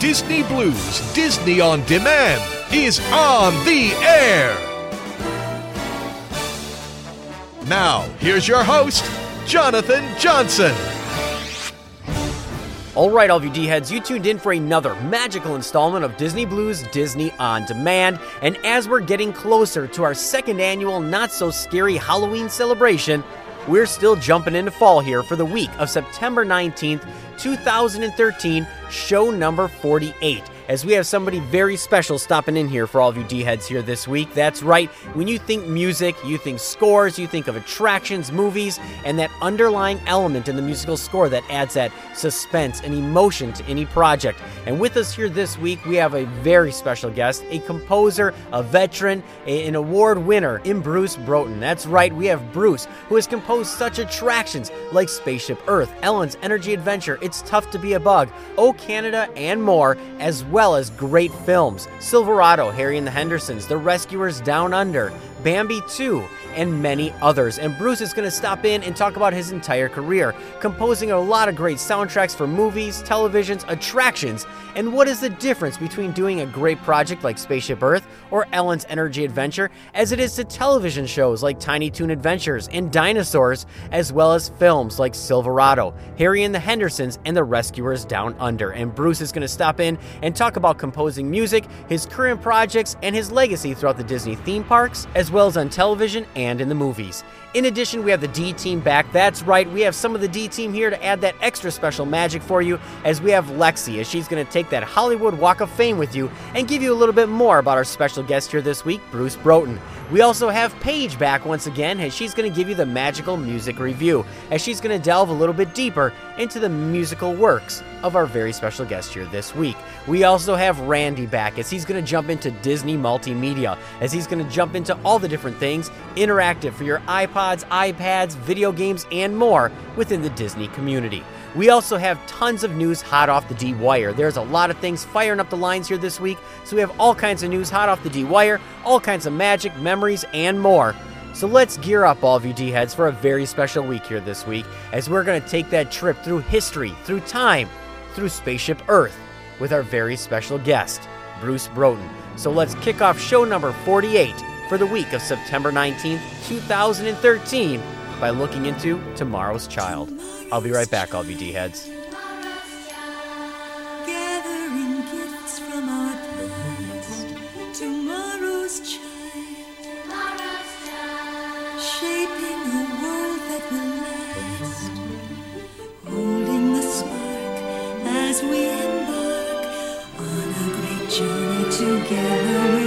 Disney Blu's Disney on Demand is on the air. Now, here's your host, Jonathan Johnson. All right, all of you D heads, you tuned in for another magical installment of Disney Blu's Disney on Demand. And as we're getting closer to our second annual Not So Scary Halloween celebration, we're still jumping into fall here for the week of September 19th, 2013, show number 48 as we have somebody very special stopping in here for all of you D heads here this week. That's right, when you think music, you think scores, you think of attractions, movies, and that underlying element in the musical score that adds that suspense and emotion to any project. And with us here this week, we have a very special guest, a composer, a veteran, a, an award winner in Bruce Broughton. That's right, we have Bruce, who has composed such attractions like Spaceship Earth, Ellen's Energy Adventure, It's Tough to Be a Bug, Oh Canada, and more, as well well as great films. Silverado, Harry and the Hendersons, The Rescuers Down Under, Bambi 2, and many others. And Bruce is going to stop in and talk about his entire career, composing a lot of great soundtracks for movies, televisions, attractions, and what is the difference between doing a great project like Spaceship Earth or Ellen's Energy Adventure as it is to television shows like Tiny Toon Adventures and Dinosaurs, as well as films like Silverado, Harry and the Hendersons, and The Rescuers Down Under. And Bruce is going to stop in and talk about composing music, his current projects, and his legacy throughout the Disney theme parks, as well as on television and in the movies. In addition, we have the D team back. That's right, we have some of the D team here to add that extra special magic for you as we have Lexi, as she's going to take that Hollywood Walk of Fame with you and give you a little bit more about our special guest here this week, Bruce Broughton. We also have Paige back once again, as she's going to give you the magical music review, as she's going to delve a little bit deeper into the musical works of our very special guest here this week. We also have Randy back, as he's going to jump into Disney multimedia, as he's going to jump into all the different things interactive for your iPads, video games, and more within the Disney community. We also have tons of news hot off the D Wire. There's a lot of things firing up the lines here this week, so we have all kinds of news hot off the D Wire, all kinds of magic, memories, and more. So let's gear up, all of you D heads, for a very special week here this week, as we're going to take that trip through history, through time, through Spaceship Earth, with our very special guest, Bruce Broughton. So let's kick off show number 48 for the week of September 19th, 2013, by looking into Tomorrow's Child. I'll be right back, all you D heads. Gathering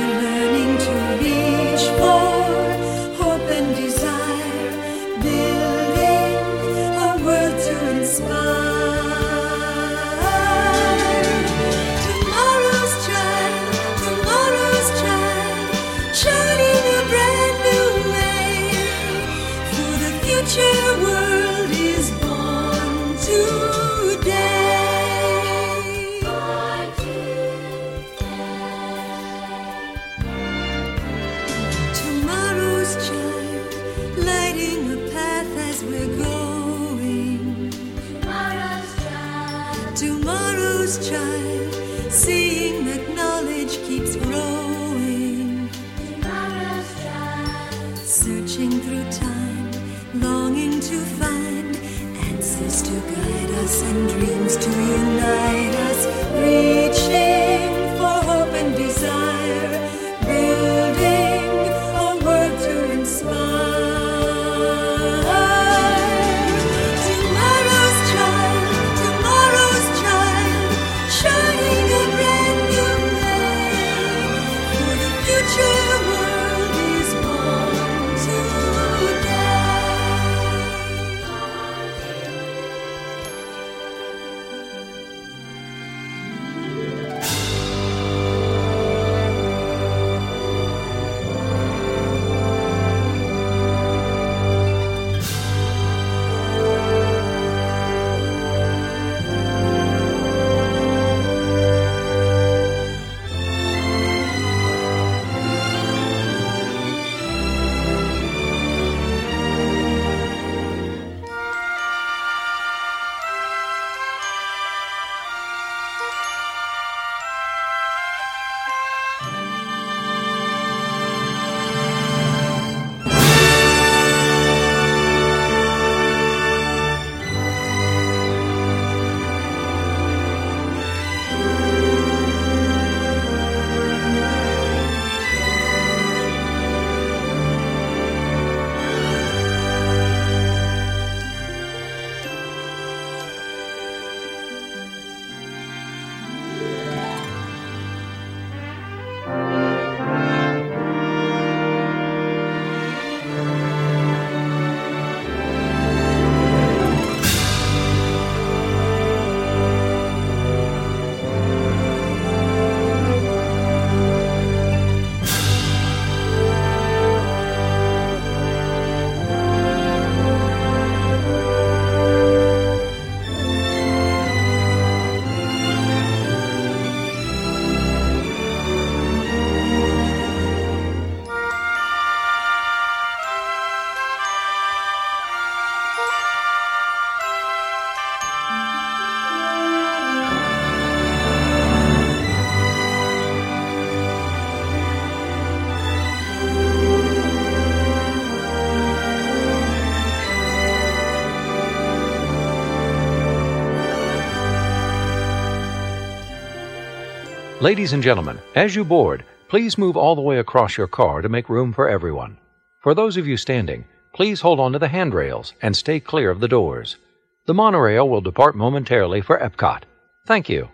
Ladies and gentlemen, as you board, please move all the way across your car to make room for everyone. For those of you standing, please hold on to the handrails and stay clear of the doors. The monorail will depart momentarily for Epcot. Thank you.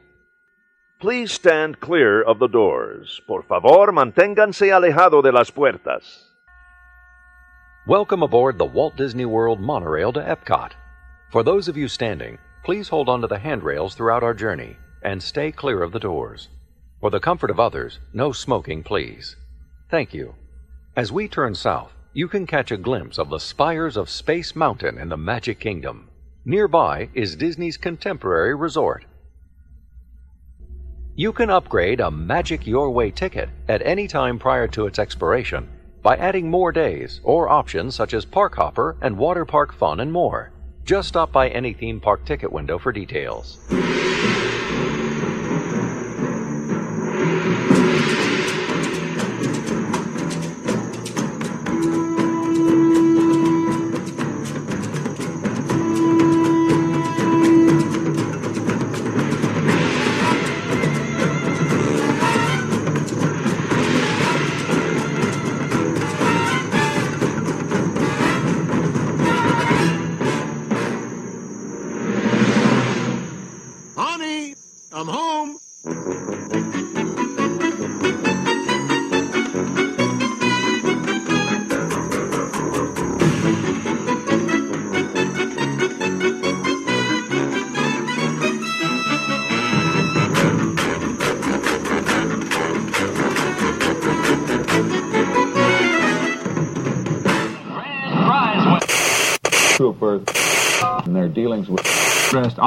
Please stand clear of the doors. Por favor, manténganse alejado de las puertas. Welcome aboard the Walt Disney World monorail to Epcot. For those of you standing, please hold on to the handrails throughout our journey and stay clear of the doors. For the comfort of others, no smoking, please. Thank you. As we turn south, you can catch a glimpse of the spires of Space Mountain in the Magic Kingdom. Nearby is Disney's contemporary resort. You can upgrade a Magic Your Way ticket at any time prior to its expiration by adding more days or options such as Park Hopper and Water Park Fun and more. Just stop by any theme park ticket window for details.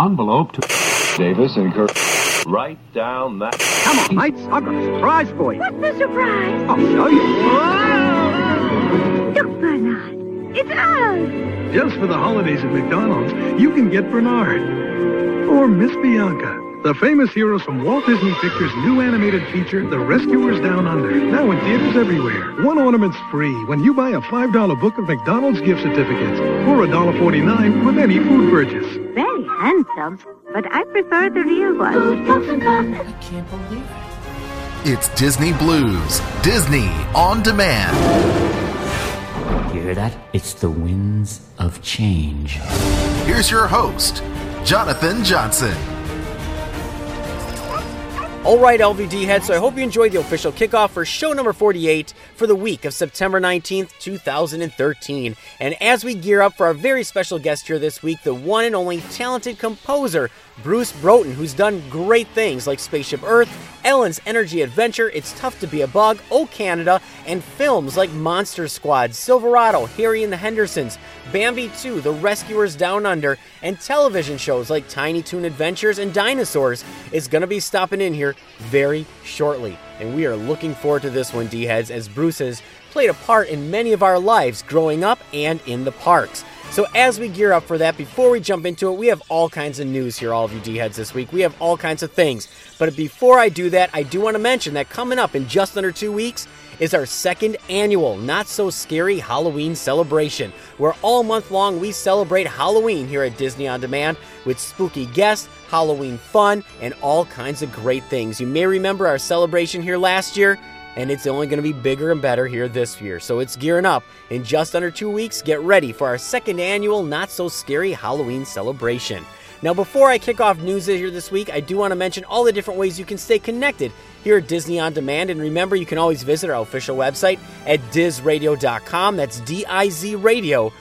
Envelope to Davis and Kirk. Write down that. Come on, mates. I've got a surprise for you. What's the surprise? I'll show you. Look, Bernard. It's us. Just for the holidays at McDonald's, you can get Bernard. Or Miss Bianca, the famous heroes from Walt Disney Pictures' new animated feature, The Rescuers Down Under. Now in theaters everywhere. One ornament's free when you buy a $5 book of McDonald's gift certificates or $1.49 with any food purchase. Very handsome, but I prefer the real one. It's Disney Blu's, Disney on demand. You hear that? It's the winds of change. Here's your host, Jonathan Johnson. All right, LVD heads, so I hope you enjoyed the official kickoff for show number 48 for the week of September 19th, 2013. And as we gear up for our very special guest here this week, the one and only talented composer, Bruce Broughton, who's done great things like Spaceship Earth, Ellen's Energy Adventure, It's Tough to Be a Bug, Oh Canada, and films like Monster Squad, Silverado, Harry and the Hendersons, Bambi 2, The Rescuers Down Under, and television shows like Tiny Toon Adventures and Dinosaurs is going to be stopping in here very shortly. And we are looking forward to this one, D heads, as Bruce has played a part in many of our lives growing up and in the parks. So, as we gear up for that, before we jump into it, we have all kinds of news here, all of you D heads, this week. We have all kinds of things. But before I do that, I do want to mention that coming up in just under two weeks is our second annual Not So Scary Halloween celebration, where all month long we celebrate Halloween here at Disney On Demand with spooky guests, Halloween fun, and all kinds of great things. You may remember our celebration here last year and it's only going to be bigger and better here this year. So it's gearing up. In just under two weeks, get ready for our second annual Not So Scary Halloween celebration. Now, before I kick off news here this week, I do want to mention all the different ways you can stay connected here at Disney On Demand. And remember, you can always visit our official website at dizradio.com. That's D I Z radio.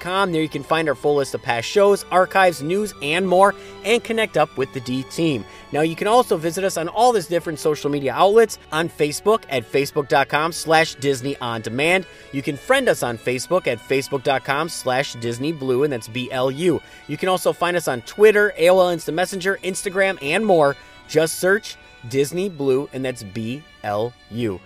Com. There you can find our full list of past shows, archives, news, and more, and connect up with the D team. Now you can also visit us on all these different social media outlets on Facebook at facebook.com slash Disney On Demand. You can friend us on Facebook at facebook.com slash Disney Blu, and that's B-L-U. You can also find us on Twitter, AOL Instant Messenger, Instagram, and more. Just search Disney Blu, and that's B-L-U.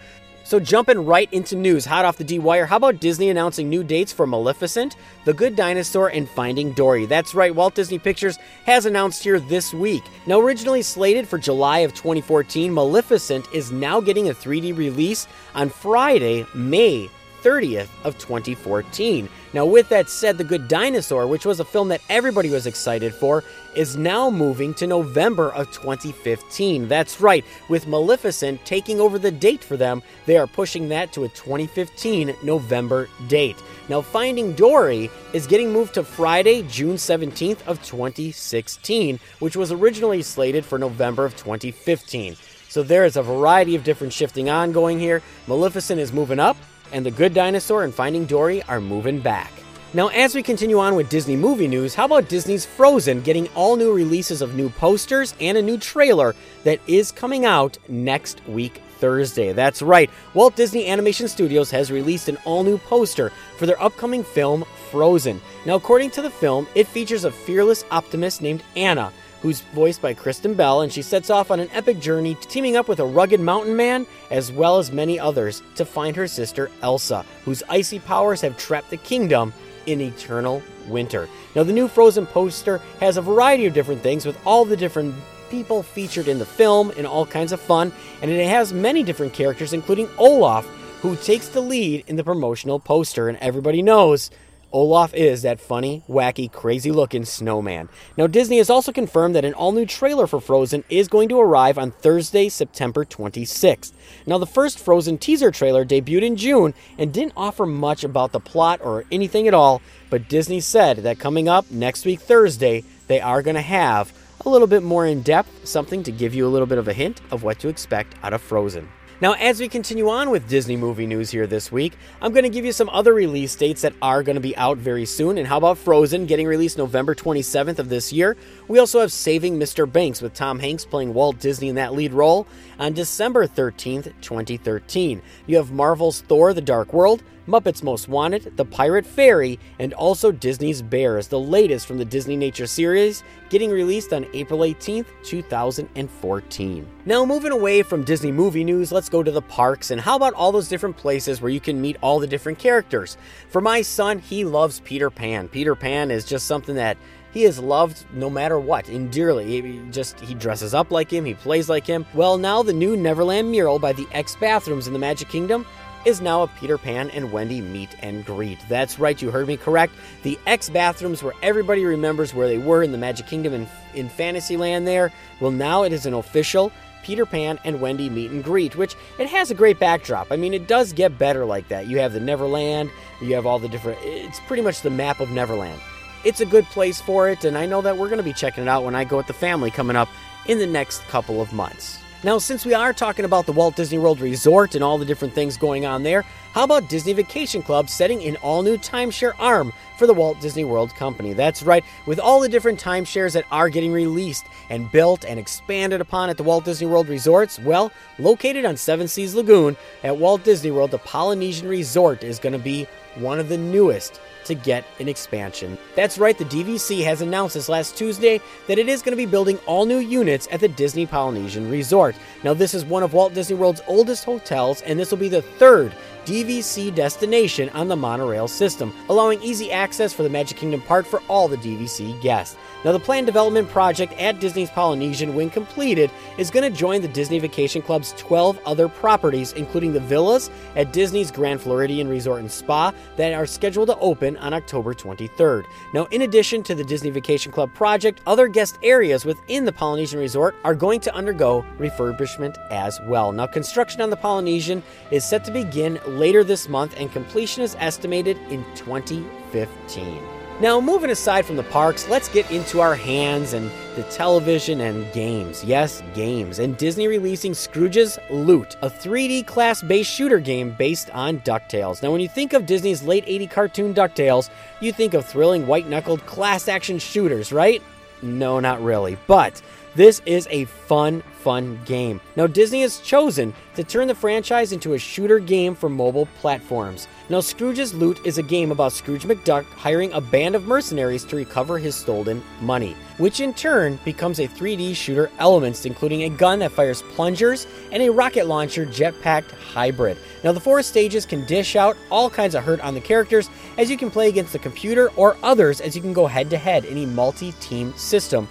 So, jumping right into news, hot off the D wire, how about Disney announcing new dates for Maleficent, The Good Dinosaur, and Finding Dory? That's right, Walt Disney Pictures has announced here this week. Now, originally slated for July of 2014, Maleficent is now getting a 3D release on Friday, May 30th of 2014. Now, with that said, The Good Dinosaur, which was a film that everybody was excited for, is now moving to November of 2015. That's right, with Maleficent taking over the date for them, they are pushing that to a 2015 November date. Now, Finding Dory is getting moved to Friday, June 17th of 2016, which was originally slated for November of 2015. So there is a variety of different shifting ongoing here. Maleficent is moving up, and The Good Dinosaur and Finding Dory are moving back. Now, as we continue on with Disney movie news, how about Disney's Frozen getting all new releases of new posters and a new trailer that is coming out next week, Thursday. That's right, Walt Disney Animation Studios has released an all new poster for their upcoming film, Frozen. Now, according to the film, it features a fearless optimist named Anna who's voiced by Kristen Bell, and she sets off on an epic journey, teaming up with a rugged mountain man as well as many others to find her sister Elsa, whose icy powers have trapped the kingdom in eternal winter. Now, the new Frozen poster has a variety of different things with all the different people featured in the film and all kinds of fun, and it has many different characters, including Olaf, who takes the lead in the promotional poster, and everybody knows. Olaf is that funny, wacky, crazy looking snowman. Now, Disney has also confirmed that an all new trailer for Frozen is going to arrive on Thursday, September 26th. Now, the first Frozen teaser trailer debuted in June and didn't offer much about the plot or anything at all, but Disney said that coming up next week, Thursday, they are going to have a little bit more in depth, something to give you a little bit of a hint of what to expect out of Frozen. Now, as we continue on with Disney movie news here this week, I'm going to give you some other release dates that are going to be out very soon. And how about Frozen getting released November 27th of this year? We also have Saving Mr. Banks with Tom Hanks playing Walt Disney in that lead role on December 13th, 2013. You have Marvel's Thor The Dark World, Muppets Most Wanted, The Pirate Fairy, and also Disney's Bears, the latest from the Disney Nature series, getting released on April 18th, 2014. Now, moving away from Disney movie news, let's go to the parks. And how about all those different places where you can meet all the different characters? For my son, he loves Peter Pan. Peter Pan is just something that he is loved no matter what, endearly. He just he dresses up like him, he plays like him. Well, now the new Neverland mural by the X Bathrooms in the Magic Kingdom is now a Peter Pan and Wendy meet and greet. That's right, you heard me correct. The X bathrooms, where everybody remembers where they were in the Magic Kingdom in, in Fantasyland, there, well, now it is an official Peter Pan and Wendy meet and greet, which it has a great backdrop. I mean, it does get better like that. You have the Neverland, you have all the different, it's pretty much the map of Neverland. It's a good place for it, and I know that we're going to be checking it out when I go with the family coming up in the next couple of months. Now, since we are talking about the Walt Disney World Resort and all the different things going on there, how about Disney Vacation Club setting an all new timeshare arm for the Walt Disney World Company? That's right, with all the different timeshares that are getting released and built and expanded upon at the Walt Disney World Resorts, well, located on Seven Seas Lagoon at Walt Disney World, the Polynesian Resort is going to be one of the newest to get an expansion. That's right, the DVC has announced this last Tuesday that it is going to be building all new units at the Disney Polynesian Resort. Now, this is one of Walt Disney World's oldest hotels, and this will be the third DVC destination on the monorail system, allowing easy access for the Magic Kingdom Park for all the DVC guests. Now, the planned development project at Disney's Polynesian, when completed, is going to join the Disney Vacation Club's 12 other properties, including the villas at Disney's Grand Floridian Resort and Spa that are scheduled to open on October 23rd. Now, in addition to the Disney Vacation Club project, other guest areas within the Polynesian Resort are going to undergo refurbishment as well. Now, construction on the Polynesian is set to begin later this month, and completion is estimated in 2015. Now, moving aside from the parks, let's get into our hands and the television and games. Yes, games. And Disney releasing Scrooge's Loot, a 3D class based shooter game based on DuckTales. Now, when you think of Disney's late 80 cartoon DuckTales, you think of thrilling white knuckled class action shooters, right? No, not really. But this is a fun, fun game. Now, Disney has chosen to turn the franchise into a shooter game for mobile platforms. Now, Scrooge's Loot is a game about Scrooge McDuck hiring a band of mercenaries to recover his stolen money, which in turn becomes a 3D shooter elements, including a gun that fires plungers and a rocket launcher jetpacked hybrid. Now, the four stages can dish out all kinds of hurt on the characters as you can play against the computer or others as you can go head to head in a multi team system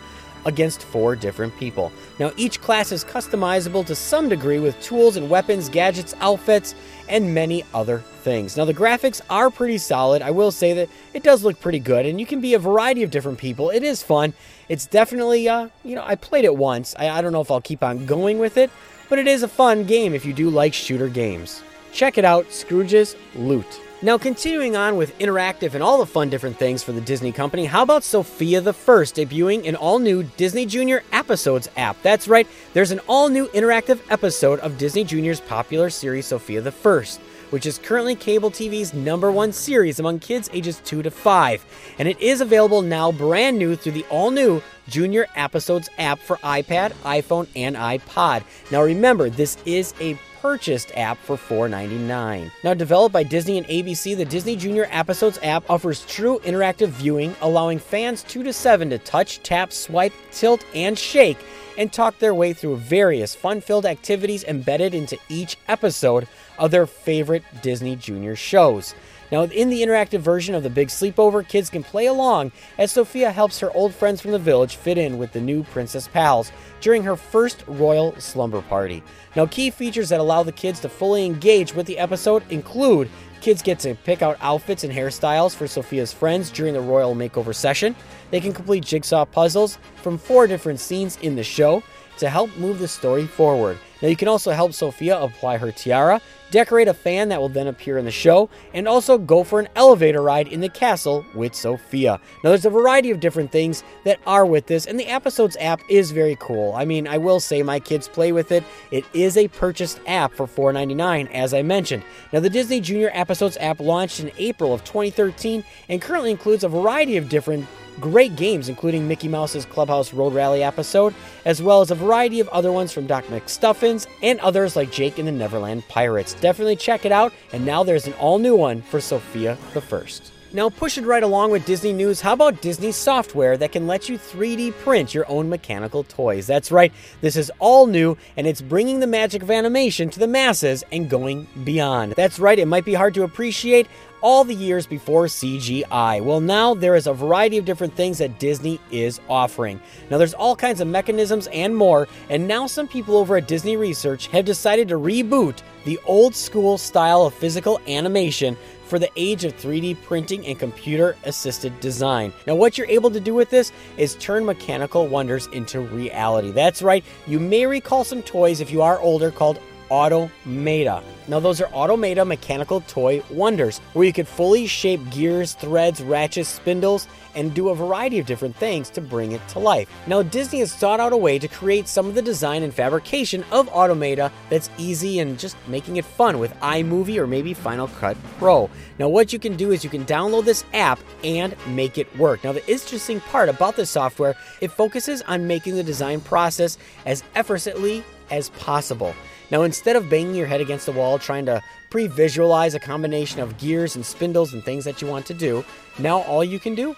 against four different people. Now, each class is customizable to some degree with tools and weapons, gadgets, outfits, and many other things. Now, the graphics are pretty solid. I will say that it does look pretty good, and you can be a variety of different people. It is fun. It's definitely, uh, you know, I played it once. I, I don't know if I'll keep on going with it, but it is a fun game if you do like shooter games. Check it out Scrooge's Loot. Now, continuing on with interactive and all the fun different things for the Disney company, how about Sofia the First debuting an all new Disney Junior Episodes app? That's right, there's an all new interactive episode of Disney Junior's popular series Sofia the First which is currently cable TV's number one series among kids ages 2 to 5. And it is available now brand new through the all new Junior Episodes app for iPad, iPhone, and iPod. Now remember, this is a purchased app for $4.99. Now, developed by Disney and ABC, the Disney Junior Episodes app offers true interactive viewing, allowing fans 2 to 7 to touch, tap, swipe, tilt, and shake and talk their way through various fun filled activities embedded into each episode of their favorite Disney Junior shows. Now, in the interactive version of the Big Sleepover, kids can play along as Sofia helps her old friends from the village fit in with the new Princess Pals during her first royal slumber party. Now, key features that allow the kids to fully engage with the episode include kids get to pick out outfits and hairstyles for Sofia's friends during the royal makeover session. They can complete jigsaw puzzles from four different scenes in the show to help move the story forward. Now, you can also help Sofia apply her tiara, decorate a fan that will then appear in the show, and also go for an elevator ride in the castle with Sofia. Now, there's a variety of different things that are with this, and the Episodes app is very cool. I mean, I will say my kids play with it. It is a purchased app for $4.99, as I mentioned. Now, the Disney Junior Episodes app launched in April of 2013 and currently includes a variety of different great games, including Mickey Mouse's Clubhouse Road Rally episode, as well as a variety of other ones from Doc McStuffins and others like Jake and the Neverland Pirates. Definitely check it out, and now there's an all new one for Sofia the First. Now, push it right along with Disney news. How about Disney software that can let you 3D print your own mechanical toys? That's right, this is all new and it's bringing the magic of animation to the masses and going beyond. That's right, it might be hard to appreciate all the years before CGI. Well, now there is a variety of different things that Disney is offering. Now, there's all kinds of mechanisms and more, and now some people over at Disney Research have decided to reboot the old school style of physical animation for the age of 3D printing and computer assisted design. Now, what you're able to do with this is turn mechanical wonders into reality. That's right, you may recall some toys if you are older called Automata. Now, those are Automata mechanical toy wonders where you could fully shape gears, threads, ratchets, spindles, and do a variety of different things to bring it to life. Now, Disney has thought out a way to create some of the design and fabrication of Automata that's easy and just making it fun with iMovie or maybe Final Cut Pro. Now, what you can do is you can download this app and make it work. Now, the interesting part about this software, it focuses on making the design process as effortlessly as possible. Now, instead of banging your head against the wall trying to pre visualize a combination of gears and spindles and things that you want to do, now all you can do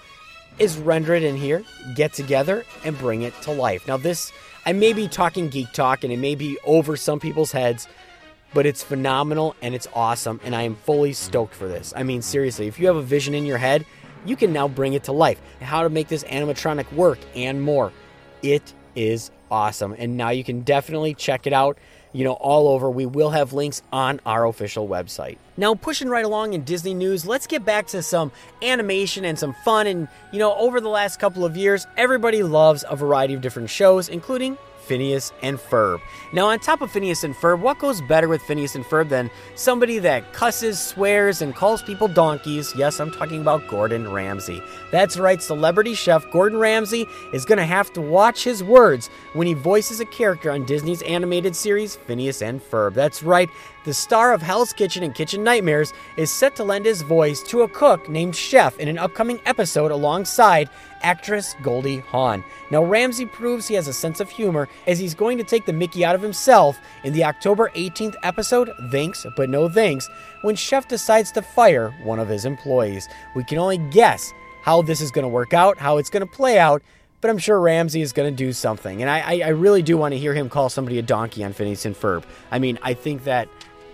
is render it in here, get together, and bring it to life. Now, this, I may be talking geek talk and it may be over some people's heads, but it's phenomenal and it's awesome, and I am fully stoked for this. I mean, seriously, if you have a vision in your head, you can now bring it to life. How to make this animatronic work and more. It is awesome, and now you can definitely check it out you know, all over. We will have links on our official website. Now, pushing right along in Disney news, let's get back to some animation and some fun. And, you know, over the last couple of years, everybody loves a variety of different shows, including Phineas and Ferb. Now, on top of Phineas and Ferb, what goes better with Phineas and Ferb than somebody that cusses, swears, and calls people donkeys? Yes, I'm talking about Gordon Ramsay. That's right, celebrity chef Gordon Ramsay is going to have to watch his words when he voices a character on Disney's animated series Phineas and Ferb. That's right, the star of Hell's Kitchen and Kitchen Nightmares is set to lend his voice to a cook named Chef in an upcoming episode alongside actress Goldie Hawn. Now, Ramsay proves he has a sense of humor as he's going to take the Mickey out of himself in the October 18th episode, Thanks But No Thanks, when Chef decides to fire one of his employees. We can only guess how this is going to work out, how it's going to play out, but I'm sure Ramsay is going to do something. And I, I, really do want to hear him call somebody a donkey on Phineas and Ferb. I mean, I think that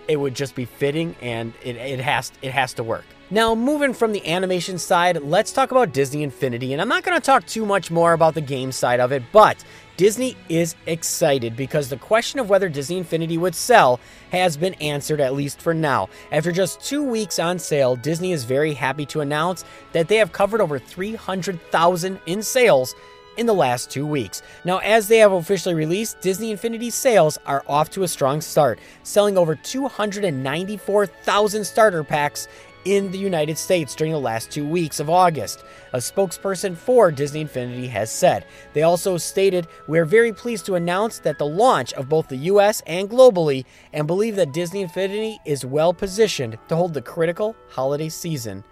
it would just be fitting and it, it has it has to work. Now, moving from the animation side, let's talk about Disney Infinity. And I'm not going to talk too much more about the game side of it, but Disney is excited because the question of whether Disney Infinity would sell has been answered, at least for now. After just two weeks on sale, Disney is very happy to announce that they have covered over 300,000 in sales in the last two weeks. Now, as they have officially released, Disney Infinity sales are off to a strong start, selling over 294,000 starter packs in the United States during the last two weeks of August. A spokesperson for Disney Infinity has said. They also stated, We're very pleased to announce that the launch of both the US and globally, and believe that Disney Infinity is well positioned to hold the critical holiday season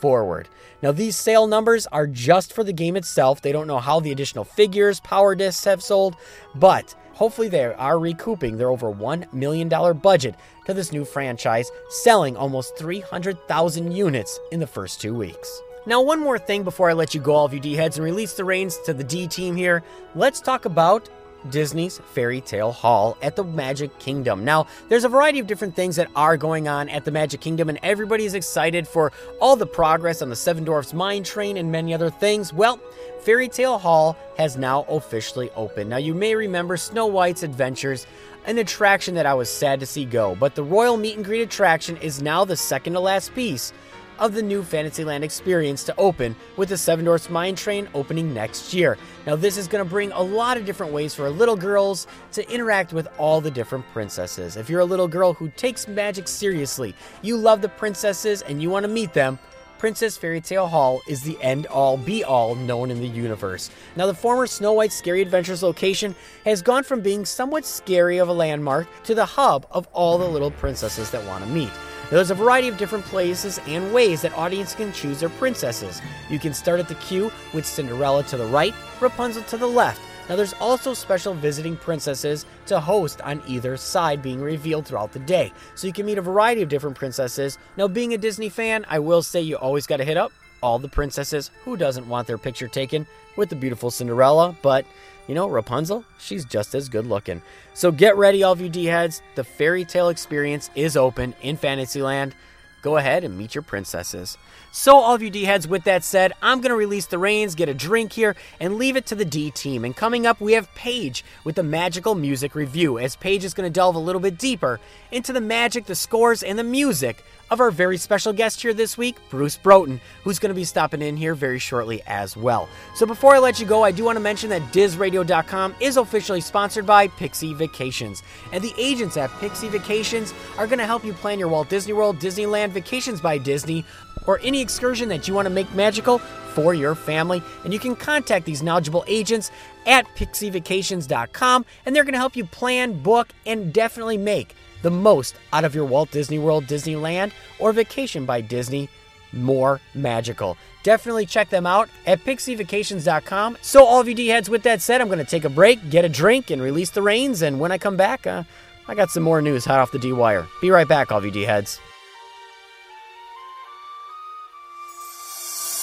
forward. Now, these sale numbers are just for the game itself. They don't know how the additional figures, power discs have sold, but hopefully they are recouping their over $1 million budget to this new franchise, selling almost 300,000 units in the first two weeks. Now, one more thing before I let you go, all of you D heads, and release the reins to the D team here. Let's talk about Disney's Fairy Tale Hall at the Magic Kingdom. Now, there's a variety of different things that are going on at the Magic Kingdom, and everybody is excited for all the progress on the Seven Dwarfs Mine Train and many other things. Well, Fairy Tale Hall has now officially opened. Now, you may remember Snow White's Adventures, an attraction that I was sad to see go, but the Royal Meet and Greet attraction is now the second to last piece of the new Fantasyland experience to open with the Seven Dwarfs Mine Train opening next year. Now, this is going to bring a lot of different ways for little girls to interact with all the different princesses. If you're a little girl who takes magic seriously, you love the princesses, and you want to meet them, Princess Fairy Tale Hall is the end all be all known in the universe. Now, the former Snow White Scary Adventures location has gone from being somewhat scary of a landmark to the hub of all the little princesses that want to meet. Now, there's a variety of different places and ways that audience can choose their princesses. You can start at the queue with Cinderella to the right, Rapunzel to the left. Now, there's also special visiting princesses to host on either side being revealed throughout the day. So you can meet a variety of different princesses. Now, being a Disney fan, I will say you always got to hit up all the princesses. Who doesn't want their picture taken with the beautiful Cinderella? But, you know, Rapunzel, she's just as good looking. So get ready, all of you D heads. The fairy tale experience is open in Fantasyland. Go ahead and meet your princesses. So, all of you D heads, with that said, I'm going to release the reins, get a drink here, and leave it to the D team. And coming up, we have Paige with the magical music review, as Paige is going to delve a little bit deeper into the magic, the scores, and the music of our very special guest here this week, Bruce Broughton, who's going to be stopping in here very shortly as well. So before I let you go, I do want to mention that DizRadio.com is officially sponsored by Pixie Vacations. And the agents at Pixie Vacations are going to help you plan your Walt Disney World, Disneyland, Vacations by Disney, or any excursion that you want to make magical for your family. And you can contact these knowledgeable agents at pixievacations.com, and they're going to help you plan, book, and definitely make the most out of your Walt Disney World, Disneyland, or Vacation by Disney more magical. Definitely check them out at pixievacations.com. So, all of you D heads, with that said, I'm going to take a break, get a drink, and release the reins. And when I come back, uh, I got some more news hot off the D wire. Be right back, all of you D heads.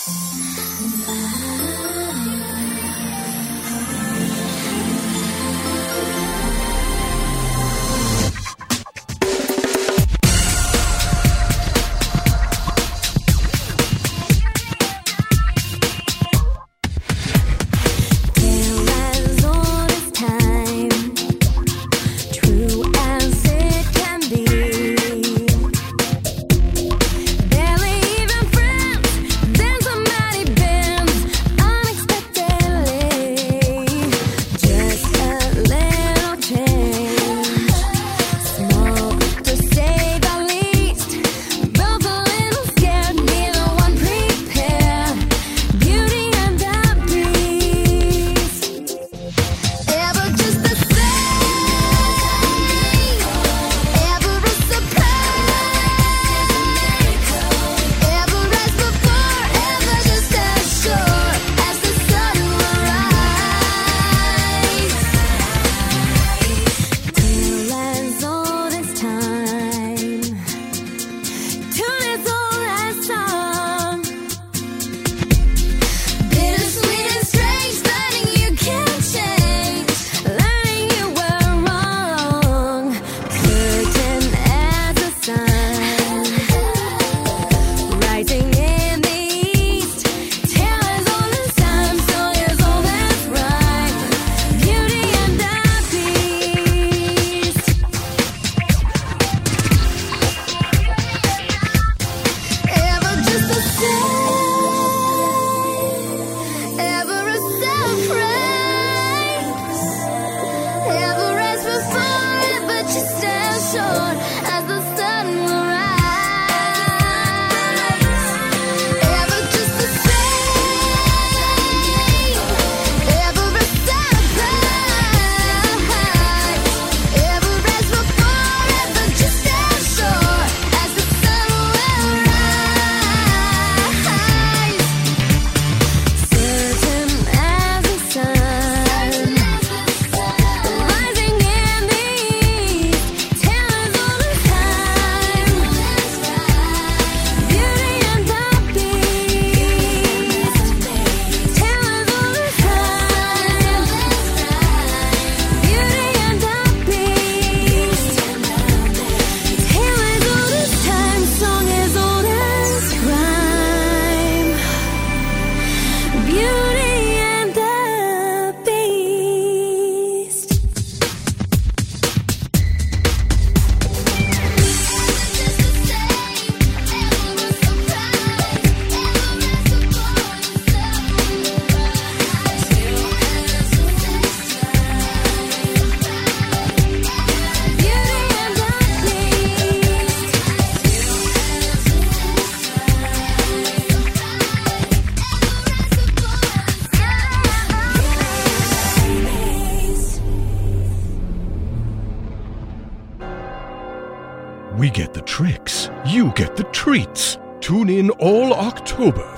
Yeah.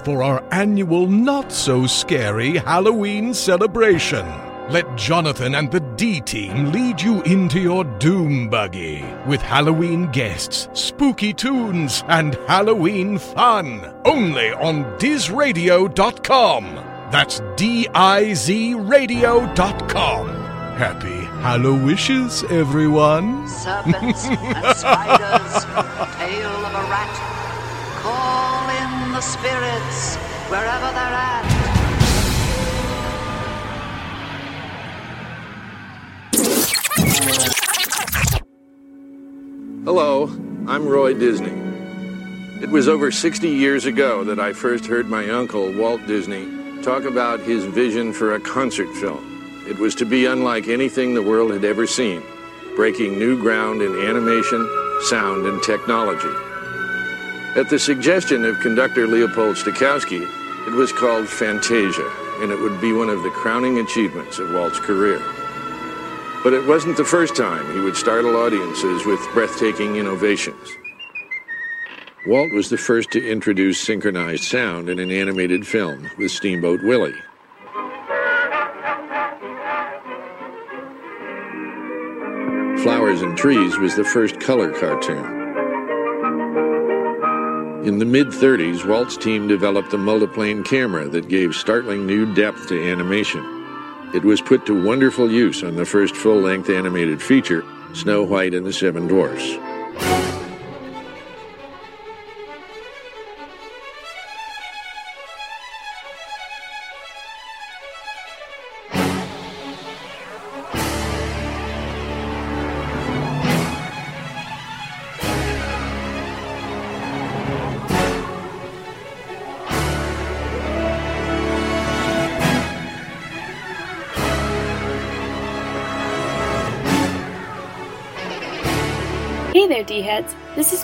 For our annual not so scary Halloween celebration. Let Jonathan and the D team lead you into your doom buggy with Halloween guests, spooky tunes, and Halloween fun. Only on DizRadio.com. That's D I Z Radio.com. Happy Hallowishes, everyone. Serpents and spiders, tail of a rat. Call in the spirits wherever they're at. Hello, I'm Roy Disney. It was over 60 years ago that I first heard my uncle, Walt Disney, talk about his vision for a concert film. It was to be unlike anything the world had ever seen, breaking new ground in animation, sound, and technology. At the suggestion of conductor Leopold Stokowski, it was called Fantasia, and it would be one of the crowning achievements of Walt's career. But it wasn't the first time he would startle audiences with breathtaking innovations. Walt was the first to introduce synchronized sound in an animated film with Steamboat Willie. Flowers and Trees was the first color cartoon. In the mid 30s, Walt's team developed a multiplane camera that gave startling new depth to animation. It was put to wonderful use on the first full length animated feature, Snow White and the Seven Dwarfs.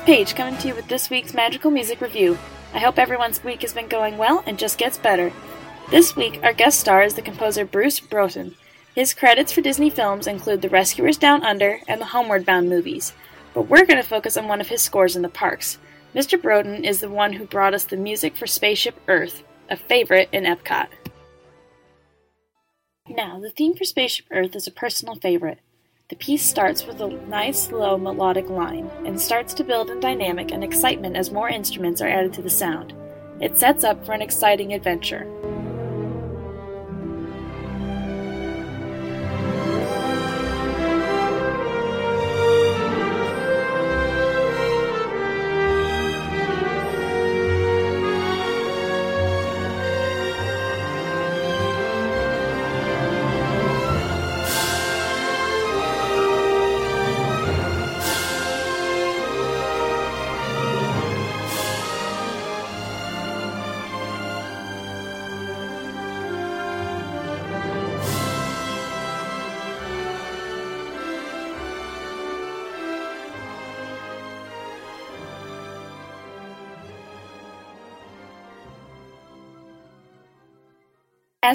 Paige coming to you with this week's Magical Music Review. I hope everyone's week has been going well and just gets better. This week, our guest star is the composer Bruce Broughton. His credits for Disney films include The Rescuers Down Under and the Homeward Bound movies, but we're going to focus on one of his scores in the parks. Mr. Broughton is the one who brought us the music for Spaceship Earth, a favorite in Epcot. Now, the theme for Spaceship Earth is a personal favorite. The piece starts with a nice, slow, melodic line and starts to build in dynamic and excitement as more instruments are added to the sound. It sets up for an exciting adventure.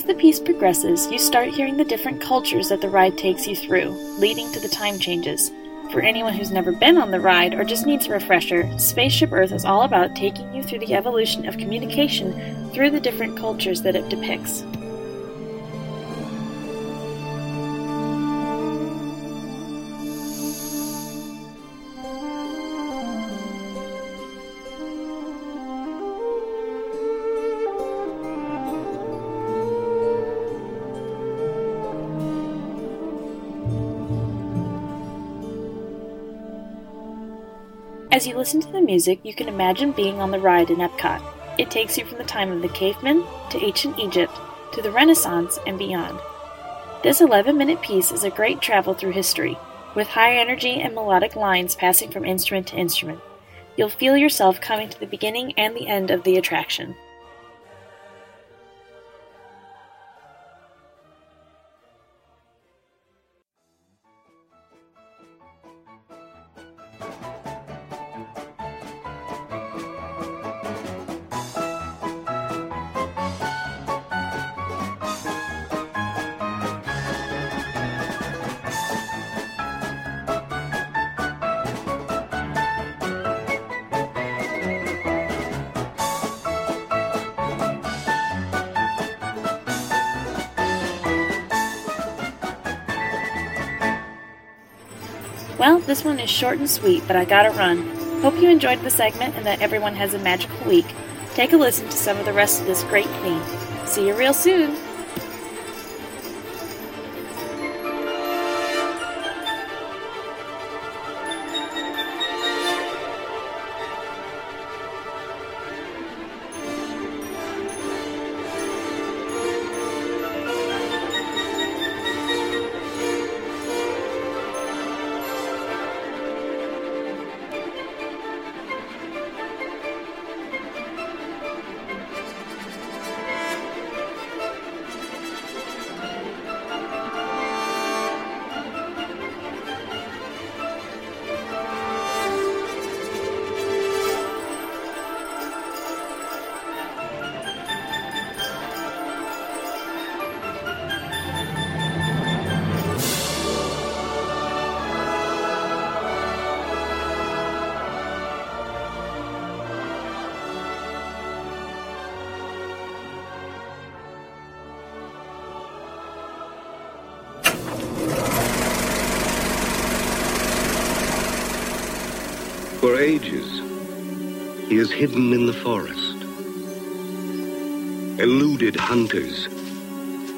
As the piece progresses, you start hearing the different cultures that the ride takes you through, leading to the time changes. For anyone who's never been on the ride or just needs a refresher, Spaceship Earth is all about taking you through the evolution of communication through the different cultures that it depicts. As you listen to the music, you can imagine being on the ride in Epcot. It takes you from the time of the cavemen to ancient Egypt to the Renaissance and beyond. This 11 minute piece is a great travel through history, with high energy and melodic lines passing from instrument to instrument. You'll feel yourself coming to the beginning and the end of the attraction. This one is short and sweet, but I gotta run. Hope you enjoyed the segment and that everyone has a magical week. Take a listen to some of the rest of this great theme. See you real soon! Hidden in the forest, eluded hunters,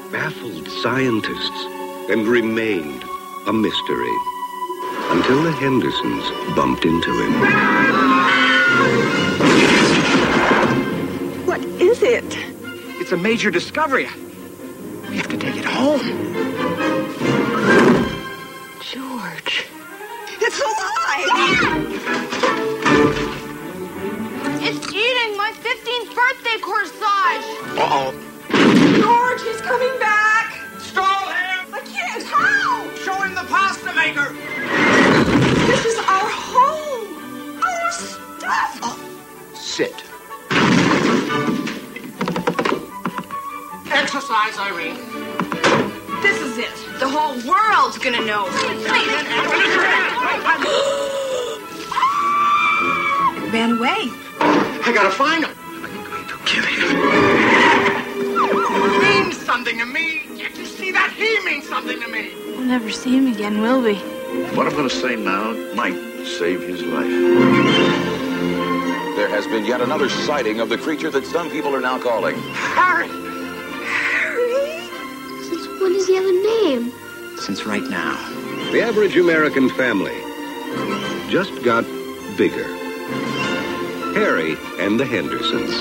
baffled scientists, and remained a mystery until the Hendersons bumped into him. What is it? It's a major discovery. We have to take it home. Ran away. I gotta find him. I'm going to kill him. Means something to me. Can't you see that? He means something to me. We'll never see him again, will we? What I'm going to say now might save his life. There has been yet another sighting of the creature that some people are now calling Harry! Harry! Since when does he have a name? Since right now. The average American family just got bigger. Harry and the Hendersons.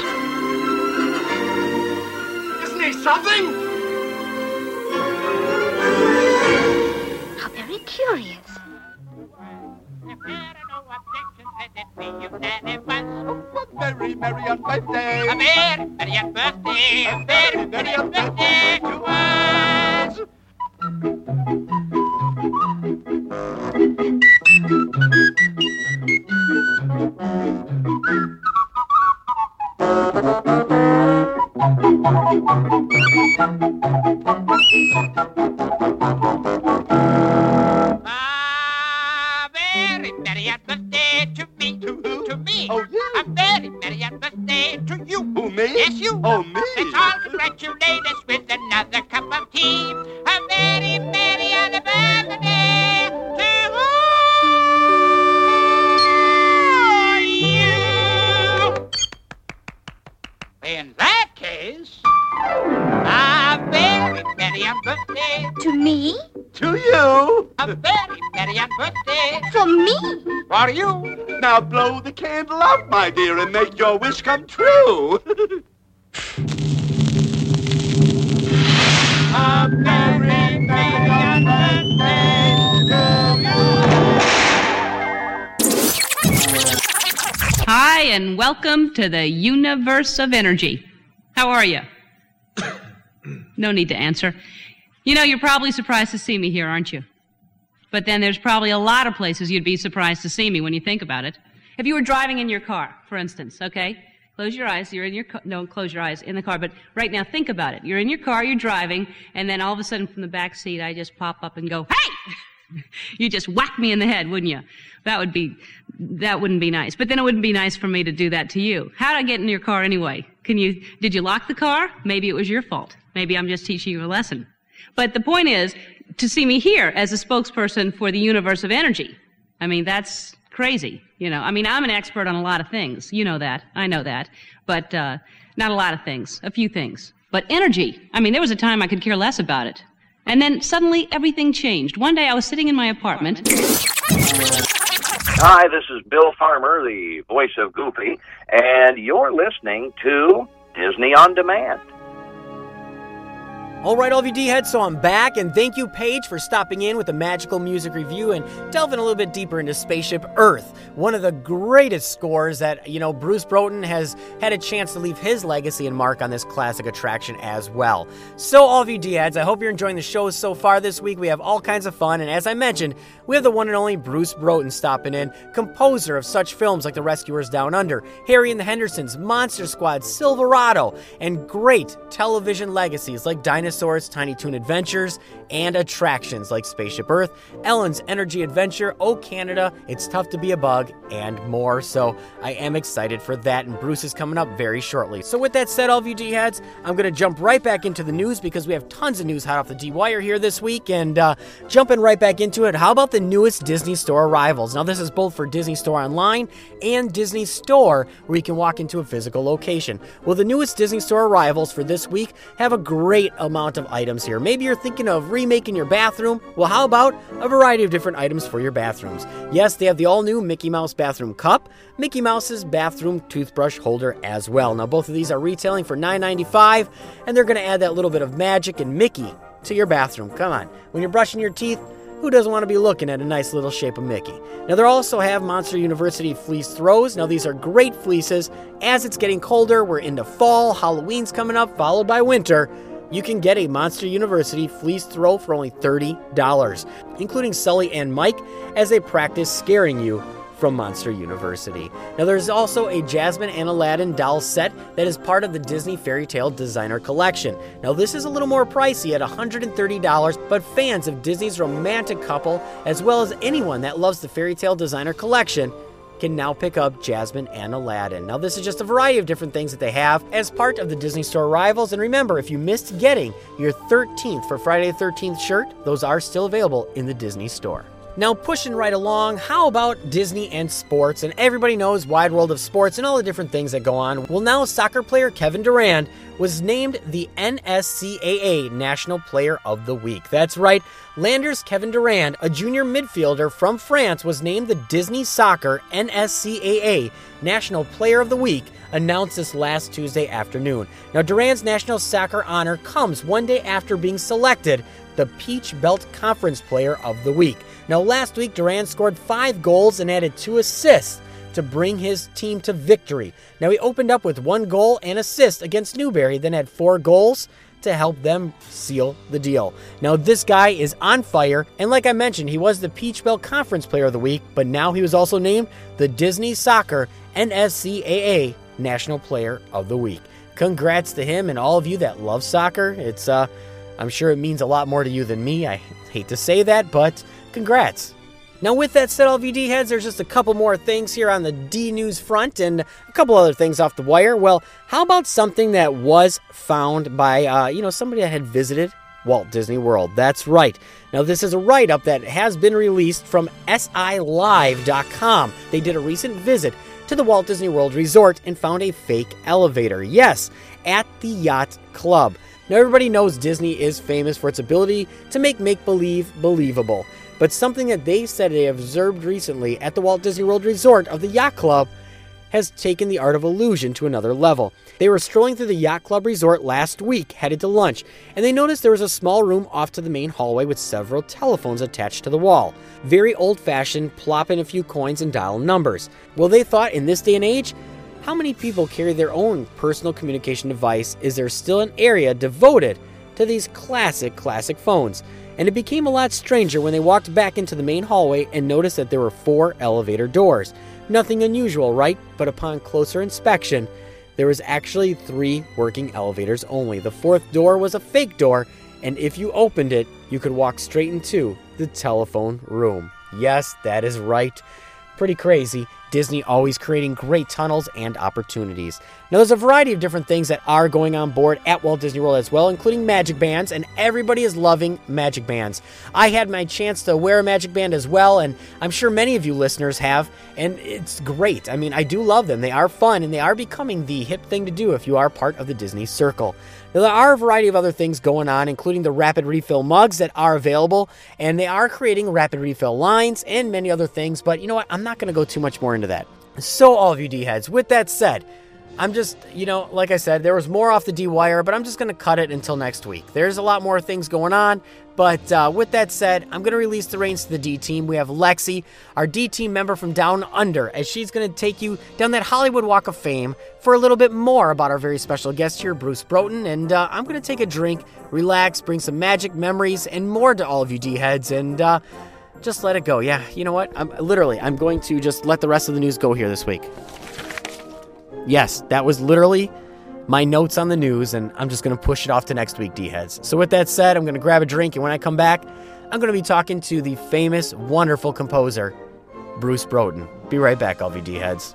Isn't he something? How very curious. Very merry unbirthday. A very merry unbirthday. A very merry unbirthday to us. Make wish come true. A very merry on Hi, and welcome to the universe of energy. How are you? no need to answer. You know, you're probably surprised to see me here, aren't you? But then there's probably a lot of places you'd be surprised to see me when you think about it. If you were driving in your car, for instance, okay? Close your eyes. You're in your car. No, close your eyes in the car. But right now, think about it. You're in your car, you're driving, and then all of a sudden from the back seat, I just pop up and go, hey! you just whack me in the head, wouldn't you? That would be, that wouldn't be nice. But then it wouldn't be nice for me to do that to you. How'd I get in your car anyway? Can you, did you lock the car? Maybe it was your fault. Maybe I'm just teaching you a lesson. But the point is to see me here as a spokesperson for the universe of energy. I mean, that's crazy. You know, I mean, I'm an expert on a lot of things. You know that. I know that. But uh, not a lot of things. A few things. But energy. I mean, there was a time I could care less about it. And then suddenly everything changed. One day I was sitting in my apartment. Hi, this is Bill Farmer, the voice of Goofy, and you're listening to Disney on Demand. All right, all of you D heads, so I'm back, and thank you, Paige, for stopping in with a magical music review and delving a little bit deeper into Spaceship Earth, one of the greatest scores that, you know, Bruce Broughton has had a chance to leave his legacy and mark on this classic attraction as well. So, all of you D heads, I hope you're enjoying the show so far this week. We have all kinds of fun, and as I mentioned, we have the one and only Bruce Broughton stopping in, composer of such films like The Rescuers Down Under, Harry and the Hendersons, Monster Squad, Silverado, and great television legacies like Dinosaur. Dinosaurs, Tiny Toon Adventures, and attractions like Spaceship Earth, Ellen's Energy Adventure, Oh Canada, It's Tough to Be a Bug, and more. So I am excited for that, and Bruce is coming up very shortly. So with that said, all of you D heads, I'm going to jump right back into the news because we have tons of news hot off the D wire here this week, and uh, jumping right back into it, how about the newest Disney Store arrivals? Now this is both for Disney Store Online and Disney Store, where you can walk into a physical location. Well, the newest Disney Store arrivals for this week have a great amount of items here. Maybe you're thinking of remaking your bathroom. Well, how about a variety of different items for your bathrooms? Yes, they have the all new Mickey Mouse bathroom cup, Mickey Mouse's bathroom toothbrush holder as well. Now, both of these are retailing for $9.95, and they're going to add that little bit of magic and Mickey to your bathroom. Come on. When you're brushing your teeth, who doesn't want to be looking at a nice little shape of Mickey? Now, they also have Monster University fleece throws. Now, these are great fleeces. As it's getting colder, we're into fall, Halloween's coming up, followed by winter you can get a Monster University fleece throw for only $30, including Sully and Mike as they practice scaring you from Monster University. Now, there's also a Jasmine and Aladdin doll set that is part of the Disney Fairy Tale Designer Collection. Now, this is a little more pricey at $130, but fans of Disney's romantic couple, as well as anyone that loves the Fairy Tale Designer Collection, can now pick up Jasmine and Aladdin. Now, this is just a variety of different things that they have as part of the Disney Store arrivals. And remember, if you missed getting your 13th for Friday the 13th shirt, those are still available in the Disney Store. Now, pushing right along, how about Disney and sports? And everybody knows Wide World of Sports and all the different things that go on. Well, now soccer player Kevin Durant was named the NSCAA National Player of the Week. That's right, Landers Kevin Durant, a junior midfielder from France, was named the Disney Soccer NSCAA National Player of the Week announced this last Tuesday afternoon. Now, Durant's national soccer honor comes one day after being selected the Peach Belt Conference Player of the Week. Now, last week, Durant scored five goals and added two assists to bring his team to victory. Now, he opened up with one goal and assist against Newberry, then had four goals to help them seal the deal. Now, this guy is on fire, and like I mentioned, he was the Peach Belt Conference Player of the Week, but now he was also named the Disney Soccer NSCAA National Player of the Week. Congrats to him and all of you that love soccer. It's uh I'm sure it means a lot more to you than me. I hate to say that, but congrats. Now, with that said, all of you D heads, there's just a couple more things here on the D News front and a couple other things off the wire. Well, how about something that was found by, uh, you know, somebody that had visited Walt Disney World? That's right. Now, this is a write up that has been released from SILive.com. They did a recent visit to the Walt Disney World Resort and found a fake elevator. Yes, at the Yacht Club. Now, everybody knows Disney is famous for its ability to make make believe believable, but something that they said they observed recently at the Walt Disney World Resort of the Yacht Club has taken the art of illusion to another level. They were strolling through the Yacht Club Resort last week, headed to lunch, and they noticed there was a small room off to the main hallway with several telephones attached to the wall. Very old fashioned, plop in a few coins and dial numbers. Well, they thought in this day and age, how many people carry their own personal communication device? Is there still an area devoted to these classic, classic phones? And it became a lot stranger when they walked back into the main hallway and noticed that there were four elevator doors. Nothing unusual, right? But upon closer inspection, there was actually three working elevators only. The fourth door was a fake door, and if you opened it, you could walk straight into the telephone room. Yes, that is right. Pretty crazy. Disney always creating great tunnels and opportunities. Now, there's a variety of different things that are going on board at Walt Disney World as well, including magic bands, and everybody is loving magic bands. I had my chance to wear a magic band as well, and I'm sure many of you listeners have, and it's great. I mean, I do love them. They are fun, and they are becoming the hip thing to do if you are part of the Disney Circle. There are a variety of other things going on, including the rapid refill mugs that are available, and they are creating rapid refill lines and many other things, but you know what? I'm not going to go too much more into that. So, all of you D heads, with that said, I'm just, you know, like I said, there was more off the D wire, but I'm just going to cut it until next week. There's a lot more things going on, but uh, with that said, I'm going to release the reins to the D team. We have Lexi, our D team member from Down Under, as she's going to take you down that Hollywood Walk of Fame for a little bit more about our very special guest here, Bruce Broughton. And uh, I'm going to take a drink, relax, bring some magic memories and more to all of you D heads, and uh, just let it go. Yeah, you know what? I'm literally, I'm going to just let the rest of the news go here this week. Yes, that was literally my notes on the news, and I'm just going to push it off to next week, D heads. So, with that said, I'm going to grab a drink, and when I come back, I'm going to be talking to the famous, wonderful composer, Bruce Broughton. Be right back, of heads.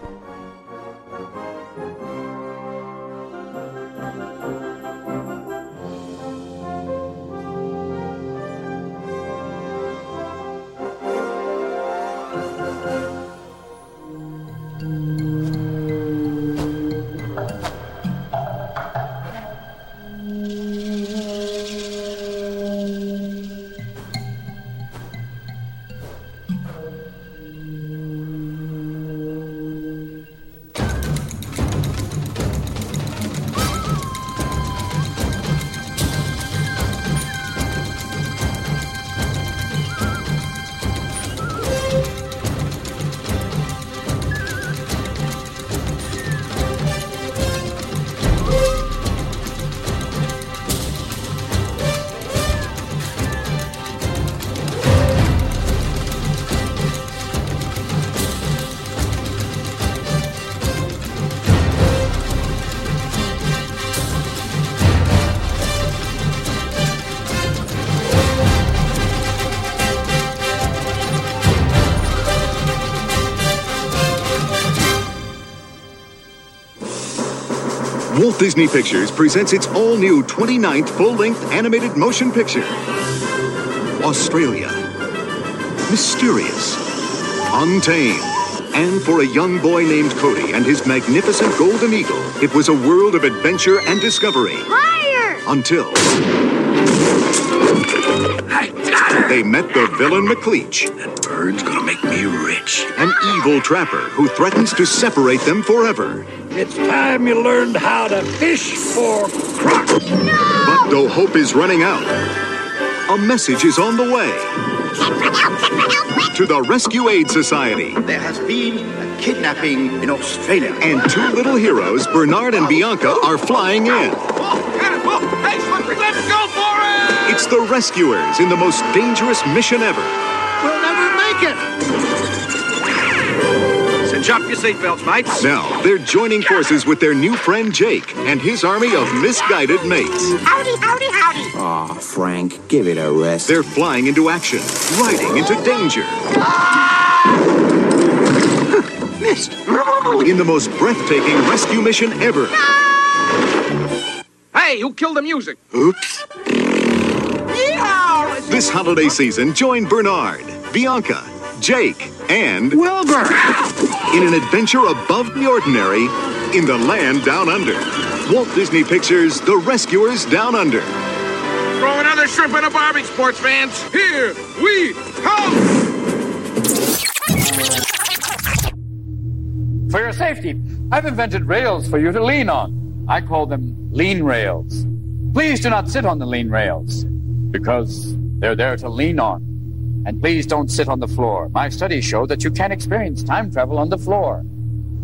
Walt Disney Pictures presents its all new 29th full length animated motion picture Australia. Mysterious, untamed, and for a young boy named Cody and his magnificent golden eagle, it was a world of adventure and discovery. Liar! Until. They met the villain McLeach. That bird's gonna make me rich. An evil trapper who threatens to separate them forever. It's time you learned how to fish for croc. But though hope is running out, a message is on the way. To the Rescue Aid Society. There has been a kidnapping in Australia. And two little heroes, Bernard and Bianca, are flying in. Let's go for it! It's the rescuers in the most dangerous mission ever. We'll never make it! Cinch up your seatbelts, mates. Now, they're joining forces with their new friend Jake and his army of misguided mates. Howdy, howdy, howdy. Aw, Frank, give it a rest. They're flying into action, riding into danger. Ah! Missed. In the most breathtaking rescue mission ever. Hey, who killed the music? Oops. This holiday season, join Bernard, Bianca, Jake, and Wilbur in an adventure above the ordinary in the land down under. Walt Disney Pictures' The Rescuers Down Under. Throw another shrimp in a barbie, sports fans. Here we come. For your safety, I've invented rails for you to lean on. I call them lean rails. Please do not sit on the lean rails because they're there to lean on. And please don't sit on the floor. My studies show that you can't experience time travel on the floor.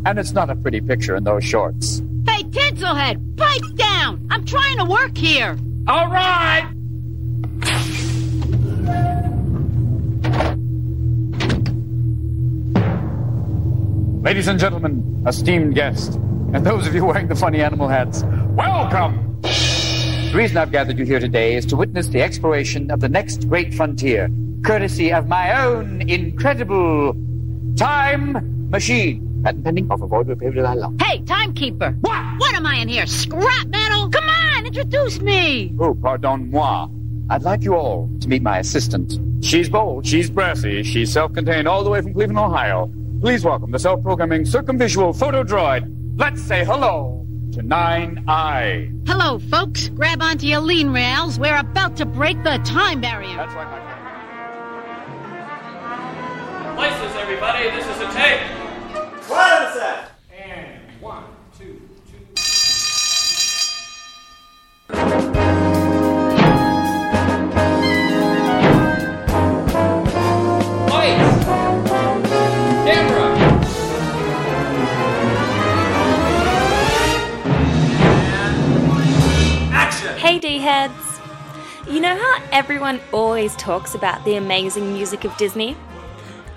And it's not a pretty picture in those shorts. Hey, Tinselhead, pipe down! I'm trying to work here. All right! Ladies and gentlemen, esteemed guests, and those of you wearing the funny animal hats, welcome! The reason I've gathered you here today is to witness the exploration of the next great frontier, courtesy of my own incredible time Machine. Patent pending. Offer void. Hey, timekeeper. What? What am I in here? Scrap metal? Come on, introduce me. Oh, pardon moi. I'd like you all to meet my assistant. She's bold, she's brassy, she's self-contained all the way from Cleveland, Ohio. Please welcome the self-programming circumvisual photo droid. Let's say hello to 9-Eye. Hello, folks. Grab onto your lean rails. We're about to break the time barrier. That's right, my friend. Places, everybody. This is a tape. Quiet on set. And one, two, two. Lights. Camera. Action. Hey D heads! You know how everyone always talks about the amazing music of Disney?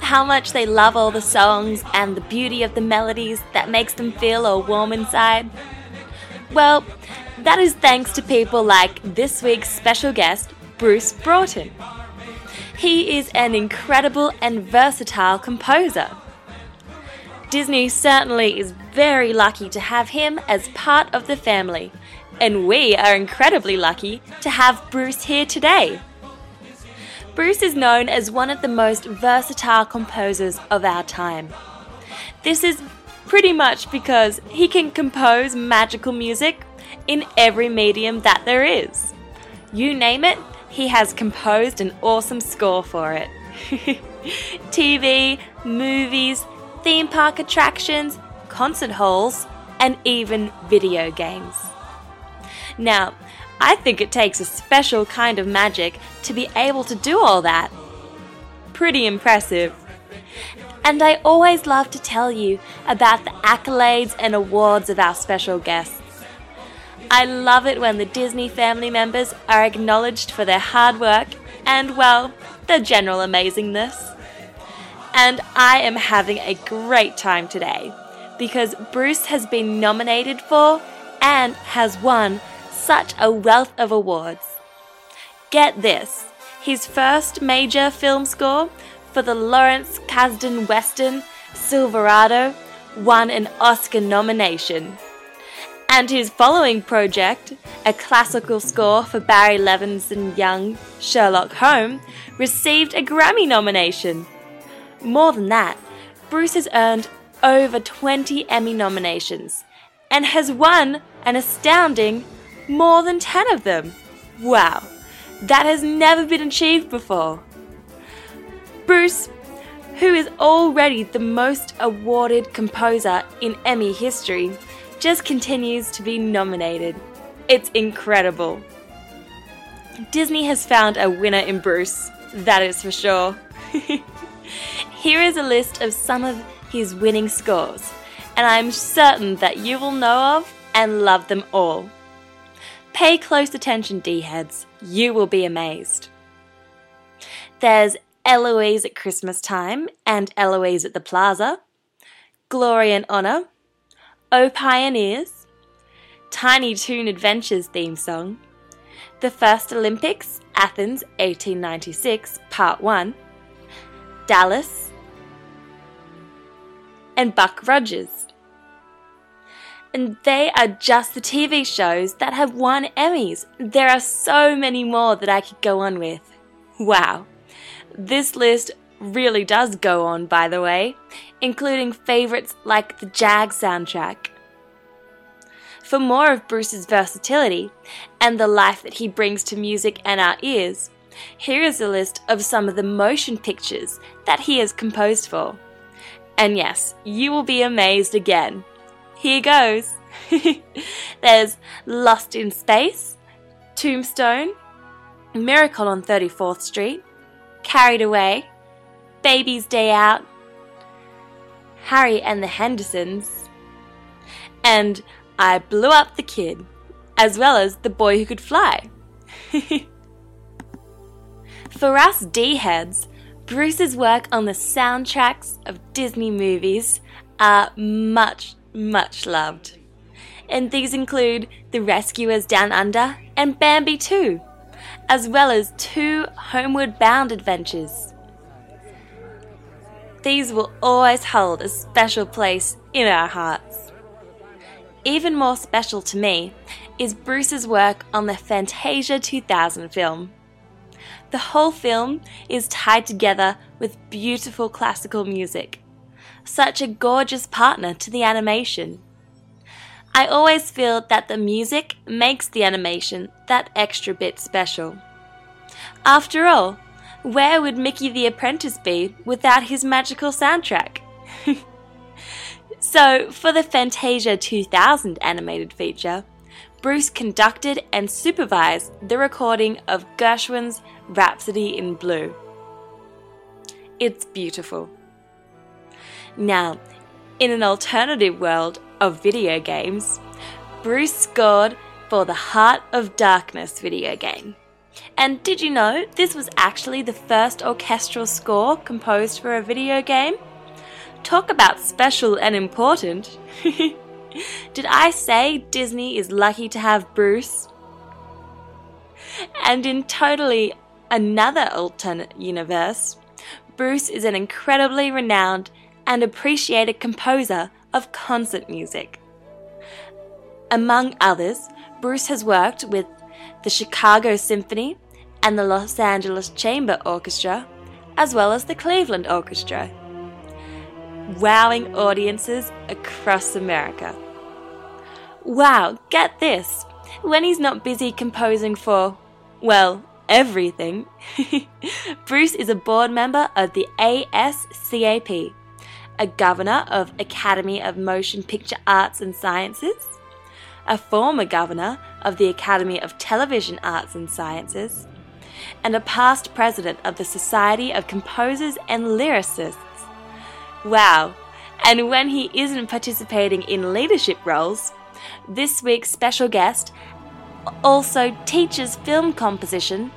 How much they love all the songs and the beauty of the melodies that makes them feel all warm inside? Well, that is thanks to people like this week's special guest, Bruce Broughton. He is an incredible and versatile composer. Disney certainly is very lucky to have him as part of the family, and we are incredibly lucky to have Bruce here today. Bruce is known as one of the most versatile composers of our time. This is pretty much because he can compose magical music in every medium that there is. You name it, he has composed an awesome score for it. TV, movies, theme park attractions, concert halls, and even video games. Now, I think it takes a special kind of magic to be able to do all that. Pretty impressive. And I always love to tell you about the accolades and awards of our special guests. I love it when the Disney family members are acknowledged for their hard work and, well, their general amazingness. And I am having a great time today because Bruce has been nominated for and has won such a wealth of awards. Get this his first major film score for the Lawrence Kasdan Western Silverado won an Oscar nomination. And his following project, a classical score for Barry Levinson Young Sherlock Holmes, received a Grammy nomination. More than that, Bruce has earned over 20 Emmy nominations and has won an astounding more than 10 of them. Wow, that has never been achieved before. Bruce, who is already the most awarded composer in Emmy history, just continues to be nominated. It's incredible. Disney has found a winner in Bruce, that is for sure. Here is a list of some of his winning scores, and I am certain that you will know of and love them all. Pay close attention, D heads, you will be amazed. There's Eloise at Christmas time and Eloise at the Plaza, Glory and Honor, O Pioneers, Tiny Toon Adventures theme song, The First Olympics, Athens 1896, Part 1, Dallas, and Buck Rogers. And they are just the TV shows that have won Emmys. There are so many more that I could go on with. Wow. This list really does go on, by the way, including favourites like the Jag soundtrack. For more of Bruce's versatility and the life that he brings to music and our ears, here is a list of some of the motion pictures that he has composed for. And yes, you will be amazed again. Here goes. There's Lost in Space, Tombstone, Miracle on 34th Street, Carried Away, Baby's Day Out, Harry and the Hendersons, and I Blew Up the Kid, as well as The Boy Who Could Fly. For us D heads, Bruce's work on the soundtracks of Disney movies are much, much loved. And these include The Rescuers Down Under and Bambi 2, as well as two Homeward Bound adventures. these will always hold a special place in our hearts. Even more special to me is Bruce's work on the Fantasia 2000 film. The whole film is tied together with beautiful classical music, such a gorgeous partner to the animation. I always feel that the music makes the animation that extra bit special. After all, where would Mickey the Apprentice be without his magical soundtrack? so, for the Fantasia 2000 animated feature, Bruce conducted and supervised the recording of Gershwin's Rhapsody in Blue. It's beautiful. Now, in an alternative world of video games, Bruce scored for the Heart of Darkness video game. And did you know this was actually the first orchestral score composed for a video game? Talk about special and important. did I say Disney is lucky to have Bruce? And in totally another alternate universe, Bruce is an incredibly renowned and appreciated composer of concert music. Among others, Bruce has worked with the Chicago Symphony and the Los Angeles Chamber Orchestra, as well as the Cleveland Orchestra, wowing audiences across America. Wow, get this! When he's not busy composing for, well, everything, Bruce is a board member of the ASCAP, a governor of Academy of Motion Picture Arts and Sciences, a former governor of the Academy of Television Arts and Sciences, and a past president of the Society of Composers and Lyricists. Wow! And when he isn't participating in leadership roles, this week's special guest also teaches film composition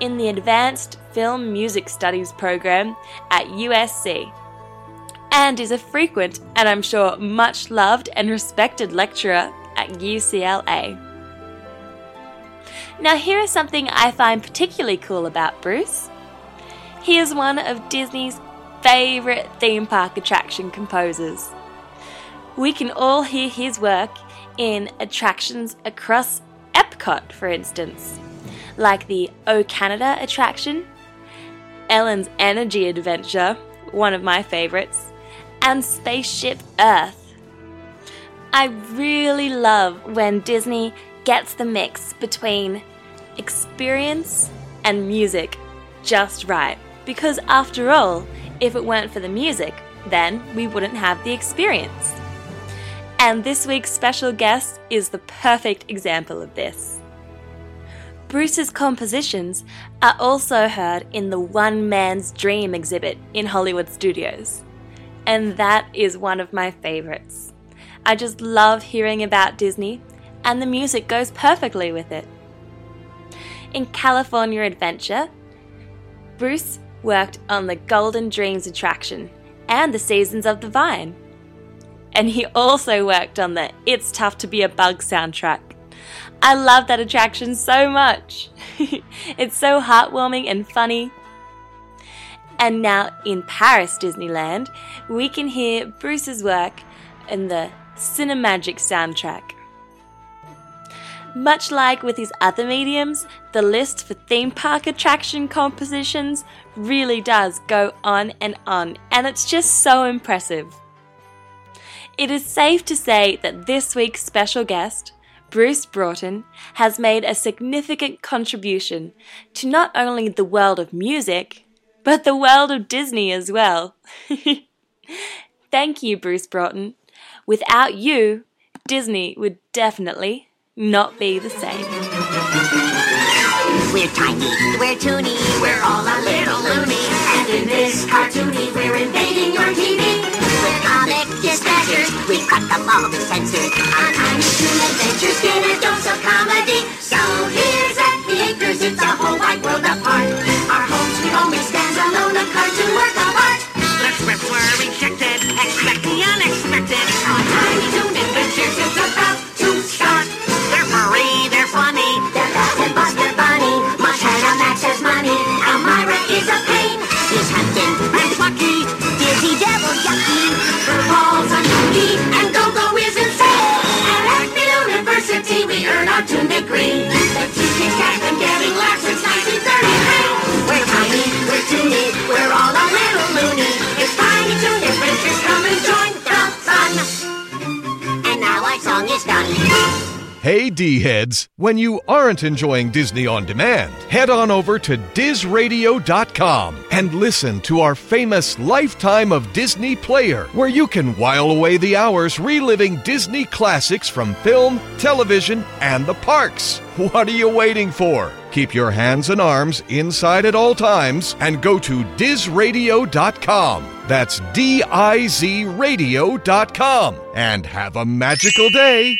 in the Advanced Film Music Studies program at USC and is a frequent and I'm sure much loved and respected lecturer at UCLA. Now, here is something I find particularly cool about Bruce. He is one of Disney's favourite theme park attraction composers. We can all hear his work in attractions across Epcot, for instance, like the O Canada attraction, Ellen's Energy Adventure, one of my favourites, and Spaceship Earth. I really love when Disney gets the mix between experience and music just right. Because after all, if it weren't for the music, then we wouldn't have the experience. And this week's special guest is the perfect example of this. Bruce's compositions are also heard in the One Man's Dream exhibit in Hollywood Studios. And that is one of my favorites. I just love hearing about Disney, and the music goes perfectly with it. In California Adventure, Bruce worked on the Golden Dreams attraction and the Seasons of the Vine. And he also worked on the It's Tough to Be a Bug soundtrack. I love that attraction so much. it's so heartwarming and funny. And now in Paris Disneyland, we can hear Bruce's work in the Cinemagic soundtrack. Much like with his other mediums, the list for theme park attraction compositions really does go on and on, and it's just so impressive. It is safe to say that this week's special guest, Bruce Broughton, has made a significant contribution to not only the world of music, but the world of Disney as well. Thank you, Bruce Broughton. Without you, Disney would definitely not be the same. We're tiny, we're toony, we're all a little loony, and in this cartoony, we're invading your TV. With comic dispatchers, we crack up all the censors. Our tiny toon adventures get a dose of comedy. So here's at the acres, it's a whole wide world apart. Our cartoon big green. The TV cat been getting laughs since 1933. We're tiny, we're toony, we're all a little loony. It's Tiny Toon Adventures, come and join the fun. And now our song is done. Hey, D heads, when you aren't enjoying Disney on demand, head on over to DizRadio.com and listen to our famous Lifetime of Disney player, where you can while away the hours reliving Disney classics from film, television, and the parks. What are you waiting for? Keep your hands and arms inside at all times and go to DizRadio.com. That's D I Z Radio.com. And have a magical day.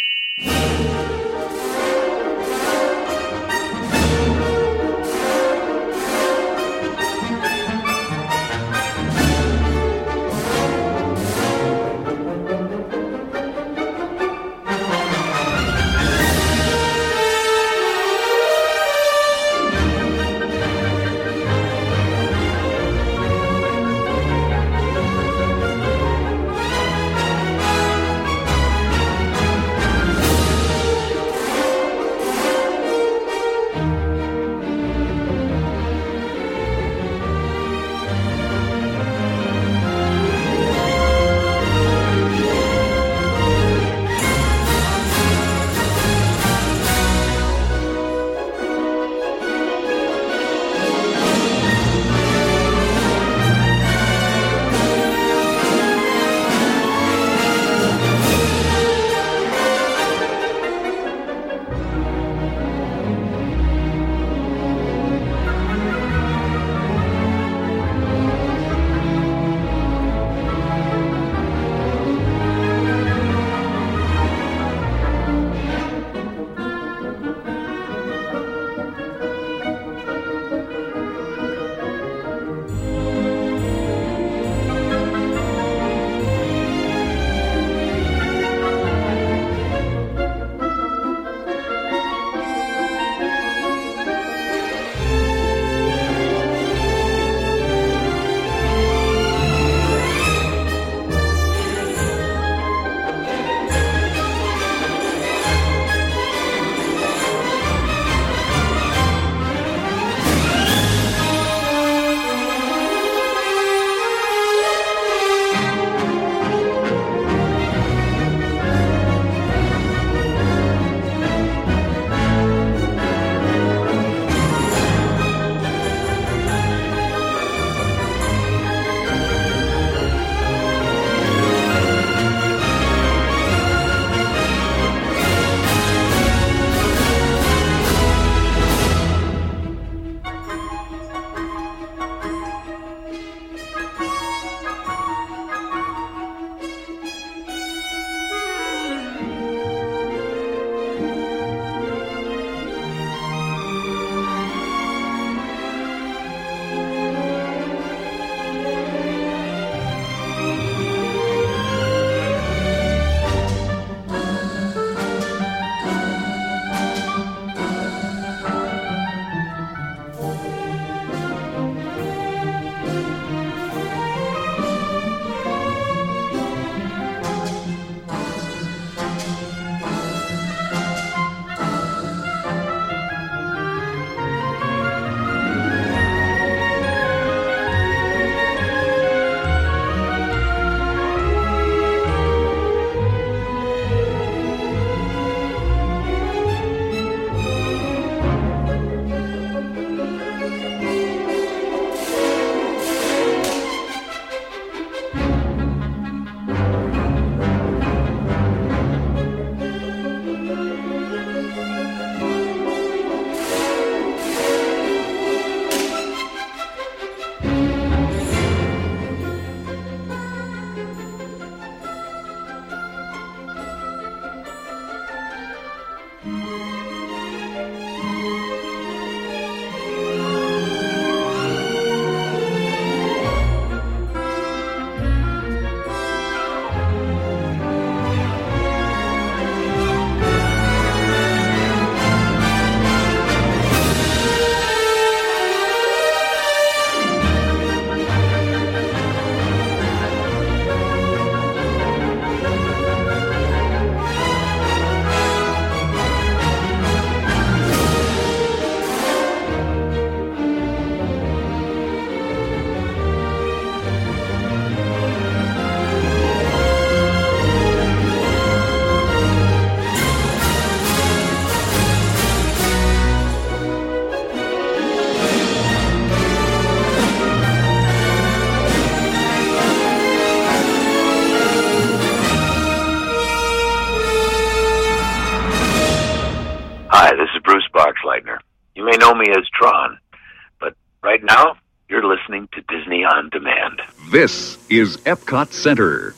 This is Epcot Center.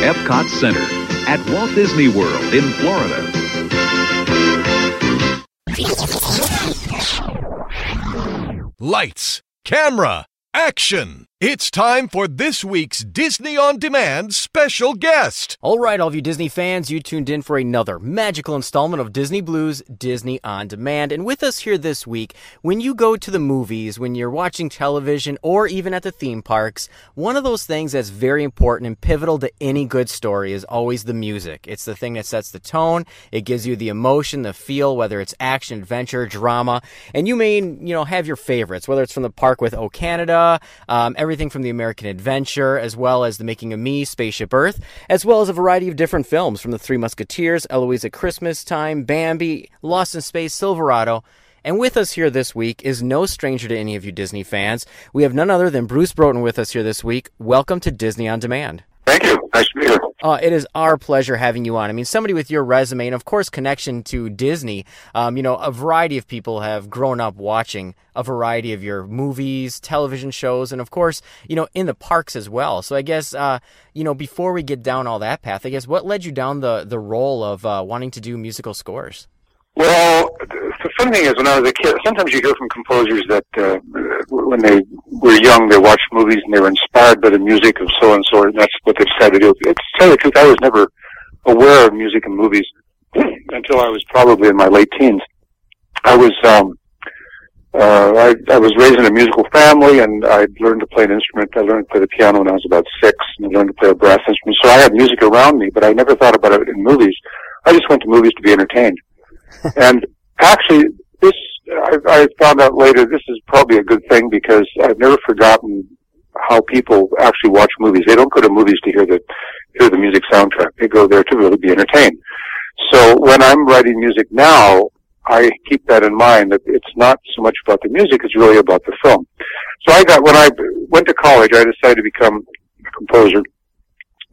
Epcot Center at Walt Disney World in Florida. Camera, action! It's time for this week's Disney On Demand special guest. All right, all of you Disney fans, you tuned in for another magical installment of Disney Blu's Disney On Demand. And with us here this week, when you go to the movies, when you're watching television, or even at the theme parks, one of those things that's very important and pivotal to any good story is always the music. It's the thing that sets the tone, it gives you the emotion, the feel, whether it's action, adventure, drama. And you may, you know, have your favorites, whether it's from the park with O Canada, um, everything from the American Adventure, as well as the Making of Me, Spaceship Earth, as well as a variety of different films from the Three Musketeers, Eloise at Christmas Time, Bambi, Lost in Space, Silverado. And with us here this week is no stranger to any of you Disney fans. We have none other than Bruce Broughton with us here this week. Welcome to Disney on Demand. Thank you. Nice to be here. Uh, it is our pleasure having you on. I mean, somebody with your resume and, of course, connection to Disney. Um, you know, a variety of people have grown up watching a variety of your movies, television shows, and, of course, you know, in the parks as well. So I guess, uh, you know, before we get down all that path, I guess what led you down the the role of uh, wanting to do musical scores? Well, the funny thing is, when I was a kid, sometimes you hear from composers that uh, when they were young, they watched movies and they were inspired by the music of so and so, and that's what they decided to do. To tell you the truth, I was never aware of music and movies until I was probably in my late teens. I was um, uh, I, I was raised in a musical family, and I learned to play an instrument. I learned to play the piano when I was about six, and I learned to play a brass instrument. So I had music around me, but I never thought about it in movies. I just went to movies to be entertained. and actually, this I, I found out later. This is probably a good thing because I've never forgotten how people actually watch movies. They don't go to movies to hear the hear the music soundtrack. They go there to really be entertained. So when I'm writing music now, I keep that in mind that it's not so much about the music, it's really about the film. So I got, when I went to college, I decided to become a composer,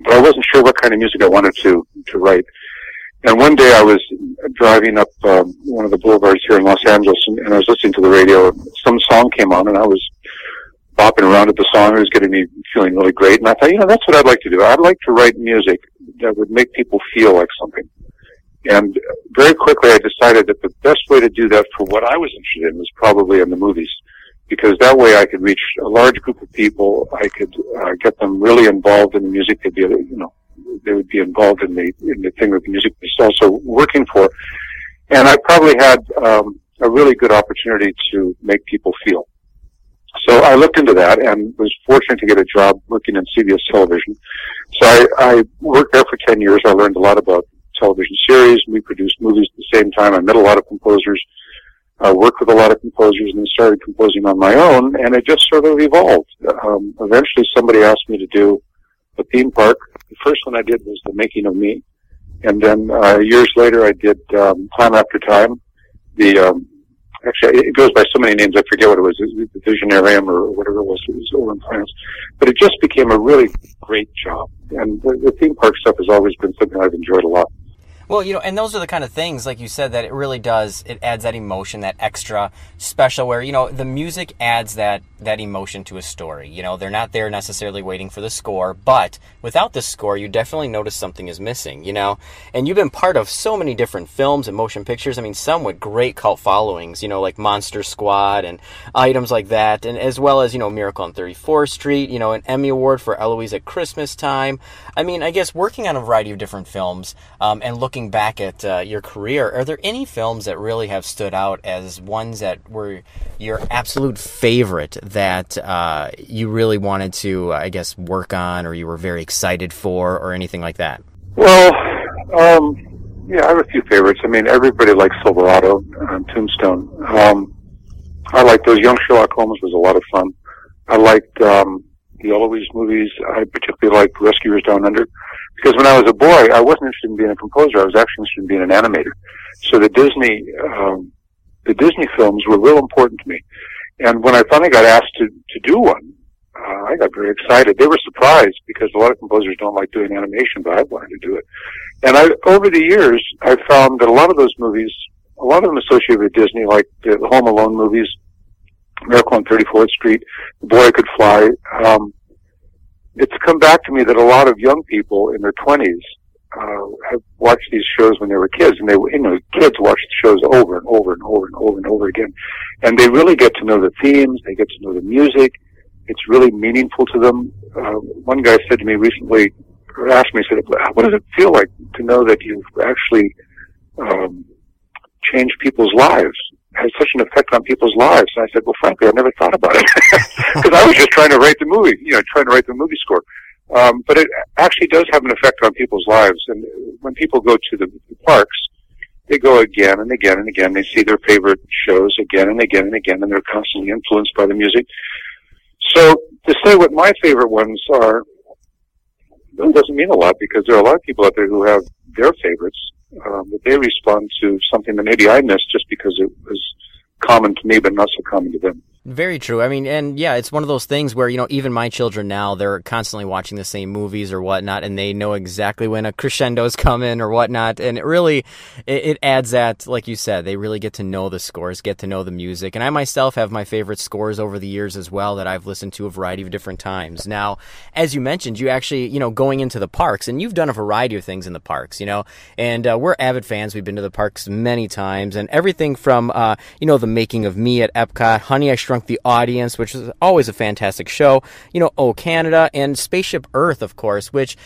but I wasn't sure what kind of music I wanted to, to write. And one day I was driving up um, one of the boulevards here in Los Angeles, and, and I was listening to the radio. And some song came on, and I was bopping around at the song. It was getting me feeling really great. And I thought, you know, that's what I'd like to do. I'd like to write music that would make people feel like something. And very quickly I decided that the best way to do that for what I was interested in was probably in the movies. Because that way I could reach a large group of people. I could uh, get them really involved in the music. They'd be, you know, they would be involved in the in the thing that the music was also working for. And I probably had um, a really good opportunity to make people feel. So I looked into that and was fortunate to get a job working in CBS television. So I, I worked there for 10 years. I learned a lot about television series. We produced movies at the same time. I met a lot of composers, uh, worked with a lot of composers, and started composing on my own. And it just sort of evolved. Um, eventually, somebody asked me to do a theme park. The first one I did was The Making of Me, and then uh, years later, I did um, Time After Time. The um, actually, it goes by so many names, I forget what it was. It was the Visionarium or whatever it was. It was over in France, but it just became a really great job. And the, the theme park stuff has always been something I've enjoyed a lot. Well, you know, and those are the kind of things, like you said, that it really does. It adds that emotion, that extra special. Where you know the music adds that that emotion to a story. You know, they're not there necessarily waiting for the score, but without the score, you definitely notice something is missing. You know, and you've been part of so many different films and motion pictures. I mean, some with great cult followings. You know, like Monster Squad and items like that, and as well as you know Miracle on 34th Street. You know, an Emmy Award for Eloise at Christmas Time. I mean, I guess working on a variety of different films um, and looking looking back at uh, your career, are there any films that really have stood out as ones that were your absolute favorite that uh, you really wanted to, I guess, work on or you were very excited for or anything like that? Well, um, yeah, I have a few favorites. I mean, everybody likes Silverado and Tombstone. Um, I like those. Young Sherlock Holmes was a lot of fun. I liked um, the Eloise movies. I particularly liked Rescuers Down Under because when I was a boy, I wasn't interested in being a composer. I was actually interested in being an animator. So the Disney, um, the Disney films were real important to me. And when I finally got asked to, to do one, uh, I got very excited. They were surprised because a lot of composers don't like doing animation, but I wanted to do it. And I, over the years, I found that a lot of those movies, a lot of them associated with Disney, like the Home Alone movies, Miracle on 34th Street, The Boy Could Fly. Um, it's come back to me that a lot of young people in their 20s uh, have watched these shows when they were kids, and they, you know, kids watch the shows over and over and over and over and over again, and they really get to know the themes, they get to know the music. It's really meaningful to them. Uh, one guy said to me recently, or asked me, said, "What does it feel like to know that you've actually um, changed people's lives?" Has such an effect on people's lives. And I said, well, frankly, I never thought about it because I was just trying to write the movie, you know, trying to write the movie score. Um, but it actually does have an effect on people's lives. And when people go to the, parks, they go again and again and again. They see their favorite shows again and again and again, and they're constantly influenced by the music. So to say what my favorite ones are really doesn't mean a lot because there are a lot of people out there who have their favorites, um, but they respond to something that maybe I missed just because it was common to me but not so common to them. Very true. I mean, and yeah, it's one of those things where, you know, even my children now, they're constantly watching the same movies or whatnot, and they know exactly when a crescendo's coming or whatnot. And it really, it, it, adds that, like you said, they really get to know the scores, get to know the music. And I myself have my favorite scores over the years as well that I've listened to a variety of different times. Now, as you mentioned, you actually, you know, going into the parks, and you've done a variety of things in the parks, you know, and uh, we're avid fans. We've been to the parks many times, and everything from, uh, you know, the making of me at Epcot, Honey, I Shrunk The Audience, which is always a fantastic show. You know, Oh Canada and Spaceship Earth, of course, which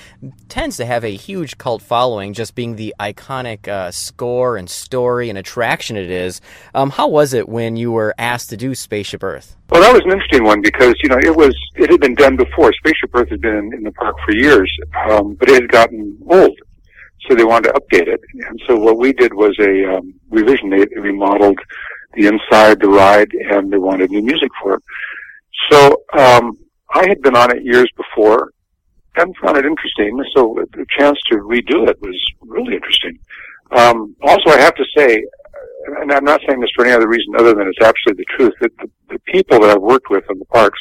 tends to have a huge cult following, just being the iconic uh, score and story and attraction it is. Um, how was it when you were asked to do Spaceship Earth? Well, that was an interesting one because you know it was it had been done before. Spaceship Earth had been in, in the park for years, um, but it had gotten old so they wanted to update it. And so what we did was a um, revision. They remodeled the inside, the ride, and they wanted new music for it. So um, I had been on it years before and found it interesting. So the chance to redo it was really interesting. Um, also, I have to say, and I'm not saying this for any other reason other than it's absolutely the truth, that the, the people that I've worked with in the parks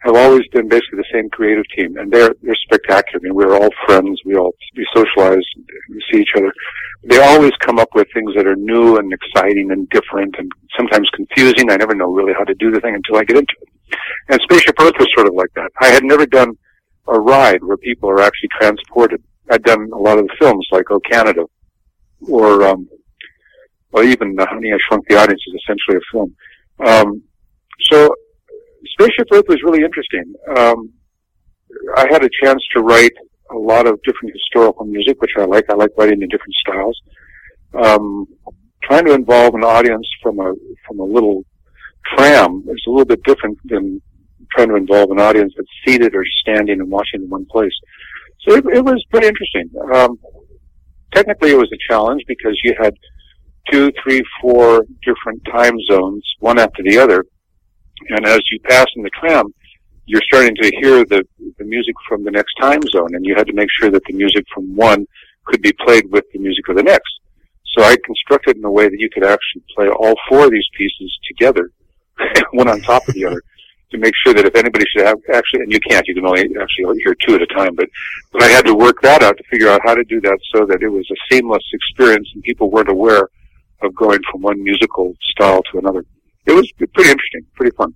have always been basically the same creative team, and they're they're spectacular. I mean, we're all friends. We all we socialize, we see each other. They always come up with things that are new and exciting and different, and sometimes confusing. I never know really how to do the thing until I get into it. And Spaceship Earth was sort of like that. I had never done a ride where people are actually transported. I'd done a lot of the films like Oh Canada, or um, or even Honey I Shrunk the Audience is essentially a film. Um, so Spaceship Earth was really interesting. Um, I had a chance to write a lot of different historical music, which I like. I like writing in different styles. Um, trying to involve an audience from a from a little tram is a little bit different than trying to involve an audience that's seated or standing and watching in one place. So it, it was pretty interesting. Um, technically, it was a challenge because you had two, three, four different time zones, one after the other, and as you pass in the tram, you're starting to hear the, the music from the next time zone, and you had to make sure that the music from one could be played with the music of the next. So I constructed in a way that you could actually play all four of these pieces together, one on top of the other, to make sure that if anybody should have actually, and you can't, you can only actually hear two at a time, but, but I had to work that out to figure out how to do that so that it was a seamless experience and people weren't aware of going from one musical style to another it was pretty interesting, pretty fun.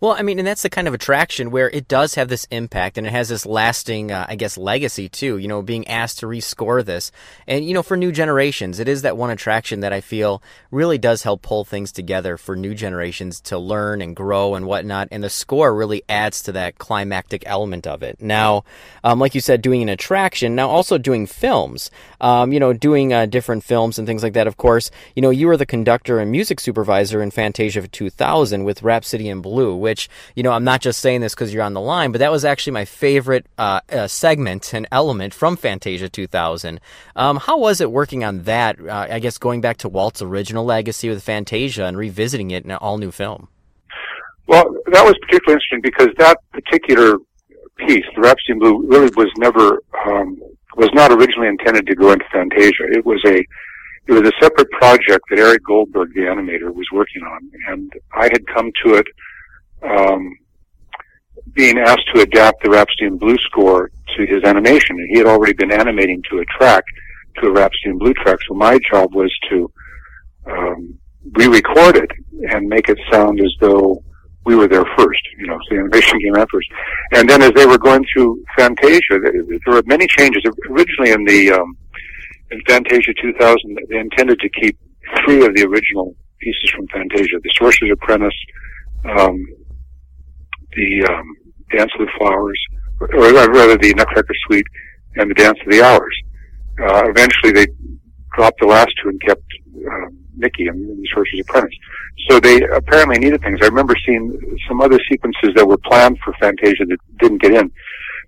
Well, I mean, and that's the kind of attraction where it does have this impact and it has this lasting, uh, I guess, legacy too. You know, being asked to rescore this. And, you know, for new generations, it is that one attraction that I feel really does help pull things together for new generations to learn and grow and whatnot. And the score really adds to that climactic element of it. Now, um, like you said, doing an attraction, now also doing films, um, you know, doing uh, different films and things like that. Of course, you know, you were the conductor and music supervisor in Fantasia 2000 with Rhapsody in Blue which, you know, I'm not just saying this because you're on the line, but that was actually my favorite uh, uh, segment and element from Fantasia 2000. Um, how was it working on that? Uh, I guess going back to Walt's original legacy with Fantasia and revisiting it in an all new film. Well, that was particularly interesting because that particular piece, the Rhapsody in Blue, really was never um, was not originally intended to go into Fantasia. It was a it was a separate project that Eric Goldberg, the animator, was working on, and I had come to it um, being asked to adapt the Rhapsody Blue score to his animation, and he had already been animating to a track, to a Rhapsody Blue track. So my job was to um, re-record it and make it sound as though we were there first. You know, so the animation came out first, and then as they were going through Fantasia, there were many changes. Originally in the um, in Fantasia 2000, they intended to keep three of the original pieces from Fantasia: the Sorcerer's Apprentice, um, the um, Dance of the Flowers, or rather the Nutcracker Suite, and the Dance of the Hours. Uh, eventually, they dropped the last two and kept uh, Mickey and the Sorcerer's Apprentice. So they apparently needed things. I remember seeing some other sequences that were planned for Fantasia that didn't get in.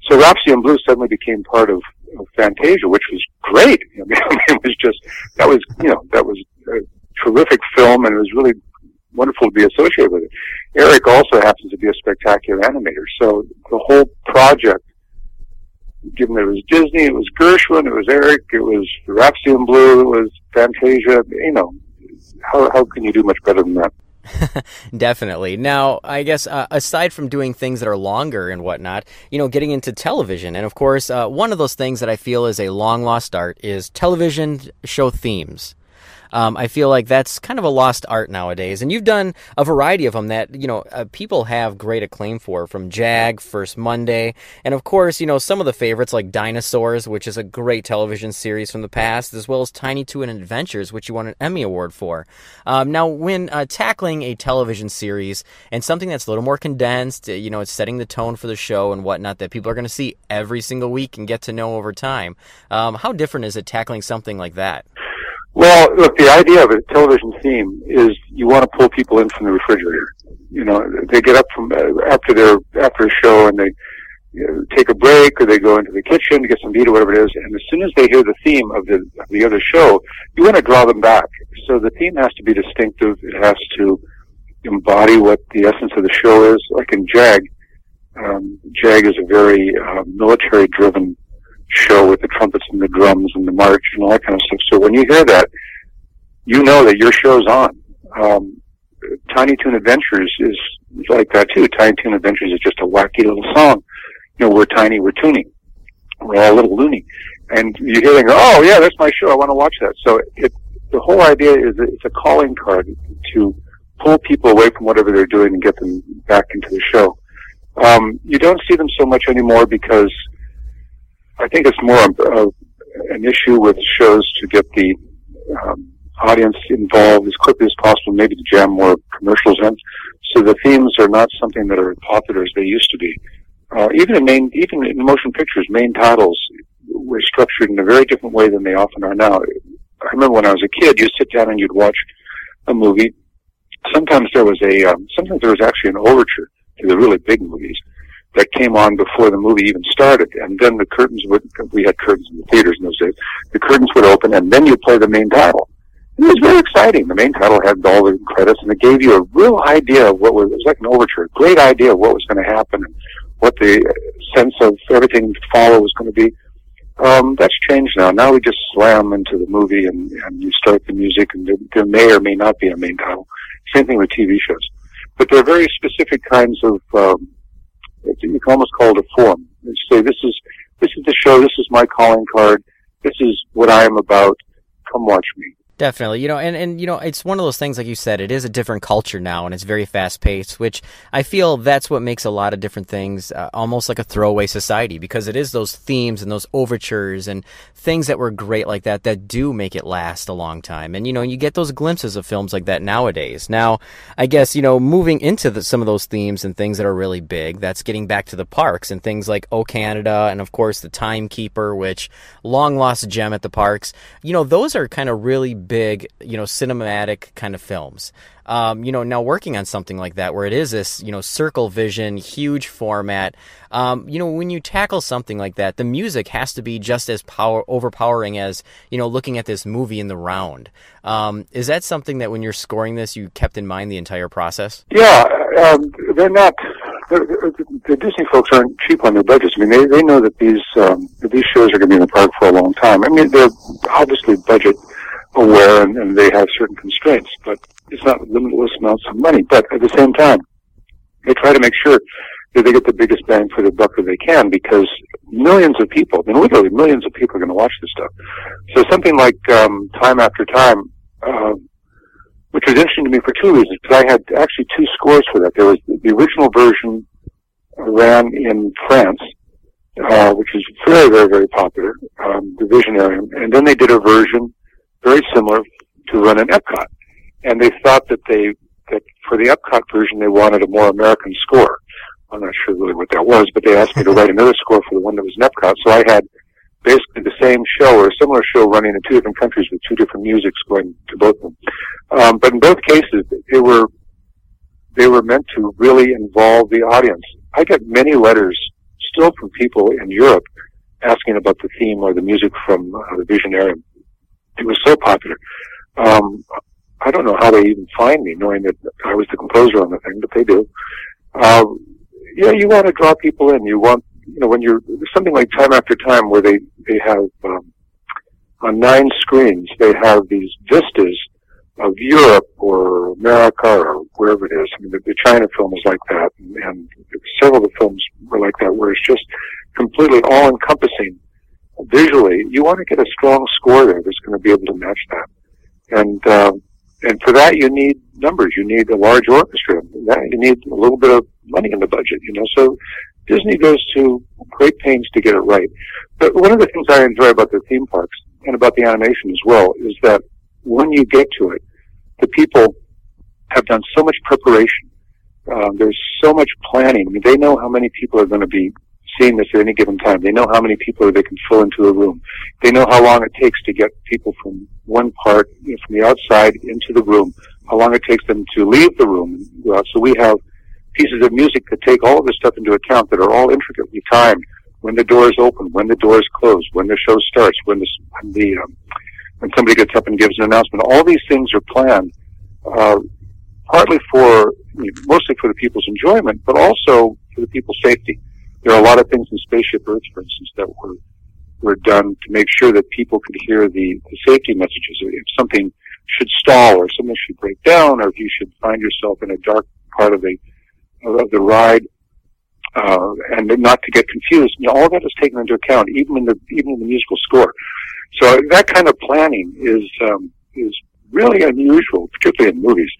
So Rhapsody in Blue suddenly became part of, of Fantasia, which was great. I mean, it was just that was you know that was a terrific film, and it was really wonderful to be associated with it. Eric also happens to be a spectacular animator, so the whole project, given that it was Disney, it was Gershwin, it was Eric, it was Rhapsody in Blue, it was Fantasia. You know, how how can you do much better than that? Definitely. Now, I guess uh, aside from doing things that are longer and whatnot, you know, getting into television, and of course, uh, one of those things that I feel is a long lost art is television show themes. Um, I feel like that's kind of a lost art nowadays. And you've done a variety of them that, you know, uh, people have great acclaim for from Jag, First Monday, and of course, you know, some of the favorites like Dinosaurs, which is a great television series from the past, as well as Tiny Toon Adventures, which you won an Emmy Award for. Um, now, when uh, tackling a television series and something that's a little more condensed, uh, you know, it's setting the tone for the show and whatnot that people are going to see every single week and get to know over time, um, how different is it tackling something like that? Well, look, the idea of a television theme is you want to pull people in from the refrigerator. You know, they get up from uh, after their after a show and they you know, take a break or they go into the kitchen to get some meat or whatever it is. And as soon as they hear the theme of the of the other show, you want to draw them back. So the theme has to be distinctive. It has to embody what the essence of the show is. Like in Jag, um, Jag is a very uh, military-driven show with the trumpets and the drums and the march and all that kind of stuff. So when you hear that, you know that your show's on. Um, Tiny Toon Adventures is like that too. Tiny Toon Adventures is just a wacky little song. You know, we're tiny, we're toony. We're all a little loony. And you hear them go, oh yeah, that's my show, I want to watch that. So it, the whole idea is it's a calling card to pull people away from whatever they're doing and get them back into the show. Um, you don't see them so much anymore because I think it's more a, an issue with shows to get the um, audience involved as quickly as possible, maybe to jam more commercials in. So the themes are not something that are popular as they used to be. Uh, even in main, even in motion pictures, main titles were structured in a very different way than they often are now. I remember when I was a kid, you'd sit down and you'd watch a movie. Sometimes there was a, um, sometimes there was actually an overture to the really big movies that came on before the movie even started. And then the curtains would, we had curtains in the theaters in those days, the curtains would open and then you play the main title. And it was very exciting. The main title had all the credits and it gave you a real idea of what was, it was like an overture, a great idea of what was going to happen and what the sense of everything to follow was going to be. Um, that's changed now. Now we just slam into the movie and, and you start the music and there, there may or may not be a main title. Same thing with TV shows. But there are very specific kinds of, um, you can almost call it a form. You say, this is, this is the show, this is my calling card, this is what I am about, come watch me. Definitely, you know, and, and you know, it's one of those things, like you said, it is a different culture now, and it's very fast paced, which I feel that's what makes a lot of different things uh, almost like a throwaway society because it is those themes and those overtures and things that were great like that that do make it last a long time. And you know, you get those glimpses of films like that nowadays. Now, I guess you know, moving into the, some of those themes and things that are really big, that's getting back to the parks and things like Oh Canada, and of course the Timekeeper, which long lost gem at the parks. You know, those are kind of really big, you know, cinematic kind of films. Um, you know, now working on something like that, where it is this, you know, circle vision, huge format. Um, you know, when you tackle something like that, the music has to be just as power overpowering as you know, looking at this movie in the round. Um, is that something that when you're scoring this, you kept in mind the entire process? Yeah, um, they're not. The Disney folks aren't cheap on their budgets. I mean, they they know that these um, that these shows are going to be in the park for a long time. I mean, they're obviously budget aware and, and they have certain constraints, but it's not limitless amounts of money. But at the same time, they try to make sure that they get the biggest bang for their buck that they can because millions of people, I mean, literally millions of people are going to watch this stuff. So something like um, Time After Time, uh, which was interesting to me for two reasons, because I had actually two scores for that. There was the original version ran in France, uh, which is very, very, very popular, um, the Visionarium, and then they did a version very similar to run in Epcot. And they thought that they, that for the Epcot version, they wanted a more American score. I'm not sure really what that was, but they asked me to write another score for the one that was in Epcot. So I had basically the same show or a similar show running in two different countries with two different musics going to both of them. Um, but in both cases, they were they were meant to really involve the audience. I get many letters still from people in Europe asking about the theme or the music from uh, the Visionarium. It was so popular. Um, I don't know how they even find me, knowing that I was the composer on the thing, but they do. Uh, yeah, you want to draw people in. You want, you know, when you're something like Time After Time, where they they have um, on nine screens, they have these vistas of Europe or America or wherever it is. I mean, the, the China film is like that, and, and several of the films were like that, where it's just completely all-encompassing visually. You want to get a strong score there that's going to be able to match that, and uh, and for that you need numbers. You need a large orchestra. That you need a little bit of money in the budget. You know, so Disney goes to great pains to get it right. But one of the things I enjoy about the theme parks and about the animation as well is that when you get to it, the people have done so much preparation. Um, there's so much planning. I mean, they know how many people are going to be this at any given time. They know how many people they can fill into a room. They know how long it takes to get people from one part, you know, from the outside into the room, how long it takes them to leave the room. So we have pieces of music that take all of this stuff into account that are all intricately timed. When the doors open, when the doors close, when the show starts, when the, when the um, when somebody gets up and gives an announcement. All these things are planned, uh, partly for, mostly for the people's enjoyment, but also for the people's safety. There are a lot of things in Spaceship Earth, for instance, that were, were done to make sure that people could hear the, the safety messages. If something should stall or something should break down or if you should find yourself in a dark part of the, of the ride, uh, and not to get confused. You know, all that is taken into account, even in the even in the musical score. So that kind of planning is um, is really unusual, particularly in movies,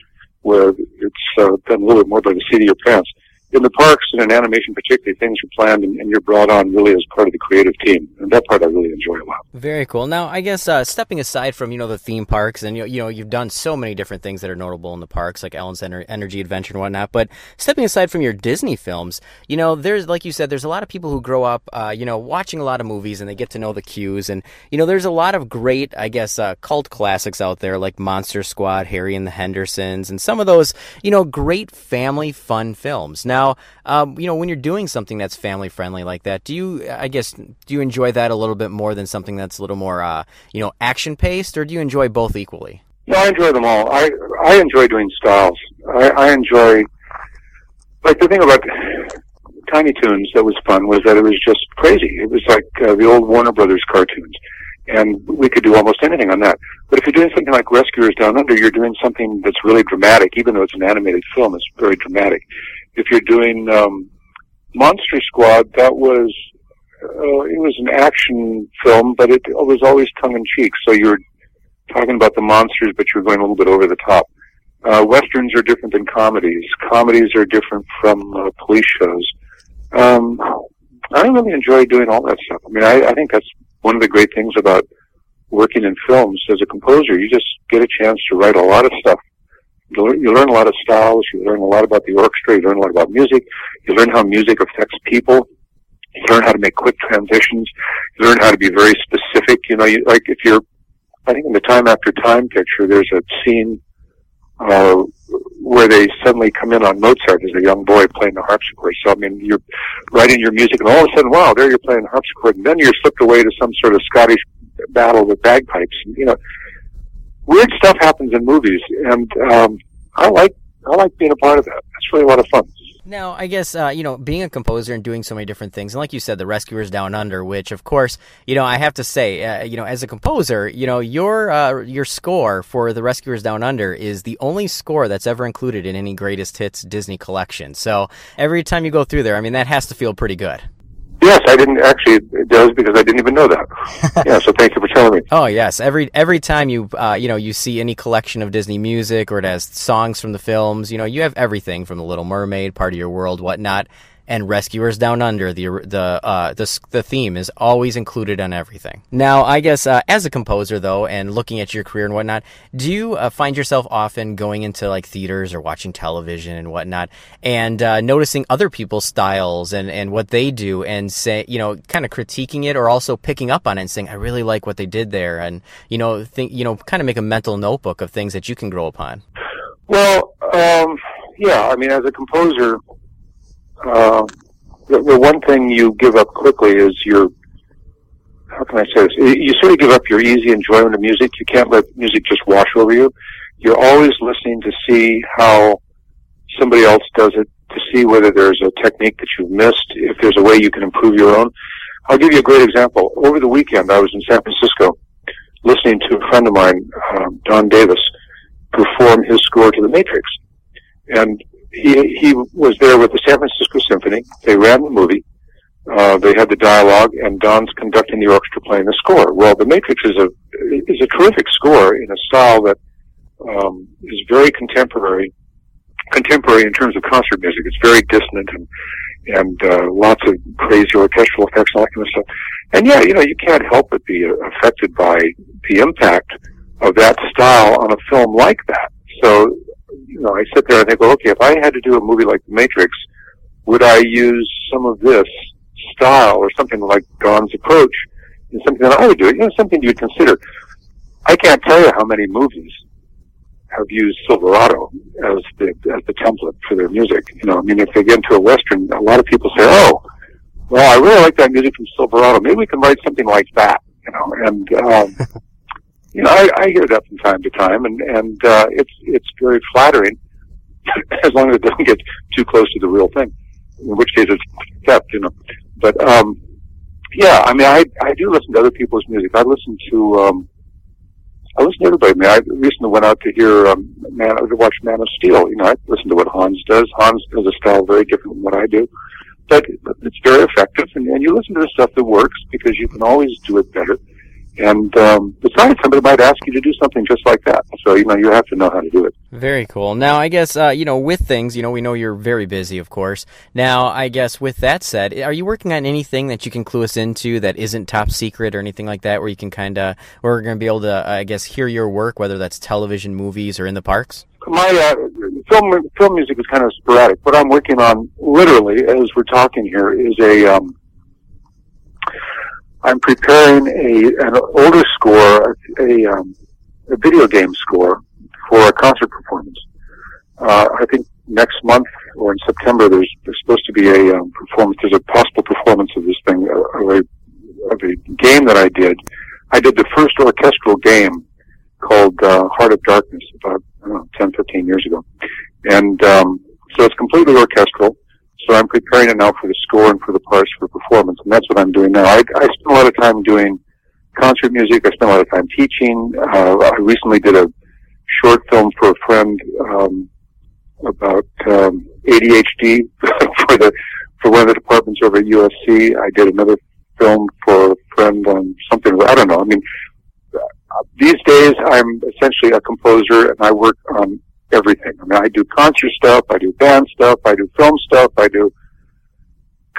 where it's uh, done a little bit more by the seat of your pants in the parks and in animation particularly, things are planned and, and, you're brought on really as part of the creative team. And that part I really enjoy a lot. Very cool. Now, I guess uh, stepping aside from, you know, the theme parks and, you know, you know, you've done so many different things that are notable in the parks, like Ellen's Ener- Energy Adventure and whatnot. But stepping aside from your Disney films, you know, there's, like you said, there's a lot of people who grow up, uh, you know, watching a lot of movies and they get to know the cues. And, you know, there's a lot of great, I guess, uh, cult classics out there like Monster Squad, Harry and the Hendersons, and some of those, you know, great family fun films. Now, um, you know, when you're doing something that's family friendly like that, do you, I guess, do you enjoy that a little bit more than something that's a little more, uh, you know, action paced, or do you enjoy both equally? No, I enjoy them all. I I enjoy doing styles. I, I enjoy, like the thing about Tiny Toons that was fun was that it was just crazy. It was like uh, the old Warner Brothers cartoons, and we could do almost anything on that. But if you're doing something like Rescuers Down Under, you're doing something that's really dramatic, even though it's an animated film. It's very dramatic if you're doing um, Monster Squad, that was uh, it was an action film, but it, was always tongue in cheek. So you're talking about the monsters, but you're going a little bit over the top. Uh, westerns are different than comedies. Comedies are different from uh, police shows. Um, I really enjoy doing all that stuff. I mean, I, I think that's one of the great things about working in films as a composer. You just get a chance to write a lot of stuff you learn, a lot of styles. You learn a lot about the orchestra. You learn a lot about music. You learn how music affects people. You learn how to make quick transitions. You learn how to be very specific. You know, you, like if you're I think in the Time After Time picture, there's a scene uh, where they suddenly come in on Mozart as a young boy playing the harpsichord. So I mean, you're writing your music, and all of a sudden, wow, there you're playing the harpsichord, and then you're slipped away to some sort of Scottish battle with bagpipes. And, you know, weird stuff happens in movies, and um, I like I like being a part of that. It's really a lot of fun. Now, I guess, uh, you know, being a composer and doing so many different things, and like you said, The Rescuers Down Under, which, of course, you know, I have to say, uh, you know, as a composer, you know, your uh, your score for The Rescuers Down Under is the only score that's ever included in any greatest hits Disney collection. So every time you go through there, I mean, that has to feel pretty good. Yes, I didn't actually. It does because I didn't even know that. yeah, so thank you for telling me. Oh yes, every every time you uh, you know you see any collection of Disney music or it has songs from the films, you know you have everything from the Little Mermaid, Part of Your World, whatnot and Rescuers Down Under. The the uh, the the theme is always included on everything. Now, I guess uh, as a composer though, and looking at your career and whatnot, do you uh, find yourself often going into like theaters or watching television and whatnot, and uh, noticing other people's styles and and what they do, and say you know kind of critiquing it or also picking up on it and saying I really like what they did there, and you know think you know kind of make a mental notebook of things that you can grow upon. Well, um, yeah, I mean, as a composer, uh, the, the one thing you give up quickly is your how can I say this? You sort of give up your easy enjoyment of music. You can't let music just wash over you. You're always listening to see how somebody else does it, to see whether there's a technique that you've missed, if there's a way you can improve your own. I'll give you a great example. Over the weekend, I was in San Francisco listening to a friend of mine, um, Don Davis, perform his score to The Matrix. And he he was there with the San Francisco Symphony. They ran the movie. Uh, they had the dialogue, and Don's conducting the orchestra playing the score. Well, The Matrix is a is a terrific score in a style that um, is very contemporary, contemporary in terms of concert music. It's very dissonant and and uh, lots of crazy orchestral effects and all that kind of stuff. And yeah, you know, you can't help but be affected by the impact of that style on a film like that. So you know, I sit there and think, well, okay, if I had to do a movie like The Matrix, would I use some of this style or something like Don's approach in something that I would do? You know, something you'd consider. I can't tell you how many movies have used Silverado as the as the template for their music. You know, I mean, if they get into a western, a lot of people say, "Oh, well, I really like that music from Silverado. Maybe we can write something like that." You know, and um, you know, I, I hear that from time to time, and and uh, it's it's very flattering, as long as it doesn't get too close to the real thing. In which case, it's theft, you know. But um, yeah, I mean, I I do listen to other people's music. I listen to um, I listen to everybody. I mean, I recently went out to hear um, Man to watch Man of Steel. You know, I listen to what Hans does. Hans does a style very different from what I do, but it's very effective. And, and you listen to the stuff that works because you can always do it better. And um, besides, somebody might ask you to do something just like that. So you know, you have to know how to do it. Very cool. Now, I guess uh, you know, with things, you know, we know you're very busy, of course. Now, I guess with that said, are you working on anything that you can clue us into that isn't top secret or anything like that, where you can kind of, where we're going to be able to, I guess, hear your work, whether that's television, movies, or in the parks? My uh, film film music is kind of sporadic. What I'm working on, literally, as we're talking here, is a um, I'm preparing a an older score, a, um, a video game score for a concert performance. Uh, I think next month or in September, there's, there's supposed to be a um, performance. There's a possible performance of this thing, of a, of a game that I did. I did the first orchestral game called uh, Heart of Darkness about I don't know, 10, 15 years ago, and um, so it's completely orchestral. So I'm preparing it now for the score and for the parts for performance, and that's what I'm doing now. I, I spend a lot of time doing concert music. I spend a lot of time teaching. Uh, I recently did a short film for a friend um, about um, ADHD for the for one of the departments over at USC. I did another film for a friend on something. I don't know. I mean, these days I'm essentially a composer, and I work on everything. I mean, I do concert stuff, I do band stuff, I do film stuff, I do.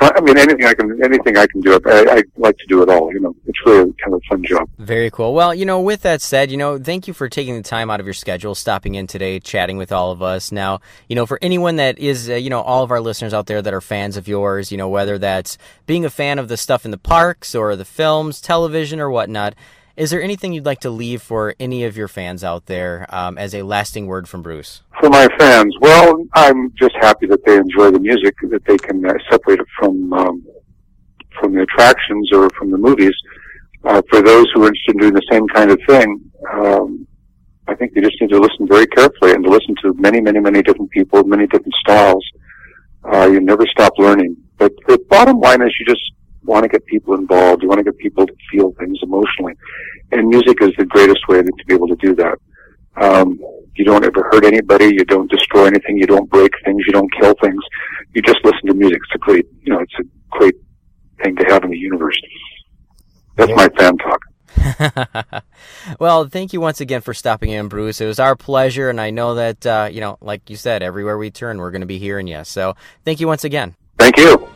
I mean, anything I can, anything I can do. I, I like to do it all. You know, it's really kind of a fun job. Very cool. Well, you know, with that said, you know, thank you for taking the time out of your schedule, stopping in today, chatting with all of us. Now, you know, for anyone that is, uh, you know, all of our listeners out there that are fans of yours, you know, whether that's being a fan of the stuff in the parks or the films, television, or whatnot Is there anything you'd like to leave for any of your fans out there um, as a lasting word from Bruce? For my fans, well, I'm just happy that they enjoy the music, that they can uh, separate it from um, from the attractions or from the movies. Uh, for those who are interested in doing the same kind of thing, um, I think they just need to listen very carefully and to listen to many, many, many different people, many different styles. Uh, you never stop learning. But the bottom line is you just want to get people involved. You want to get people to feel things emotionally. And music is the greatest way to, be able to do that. Um, you don't ever hurt anybody. You don't destroy anything. You don't break things. You don't kill things. You just listen to music. It's a great, you know, it's a great thing to have in the universe. That's my fan talk. well, thank you once again for stopping in, Bruce. It was our pleasure, and I know that, uh, you know, like you said, everywhere we turn, we're going to be hearing you. So thank you once again. Thank you.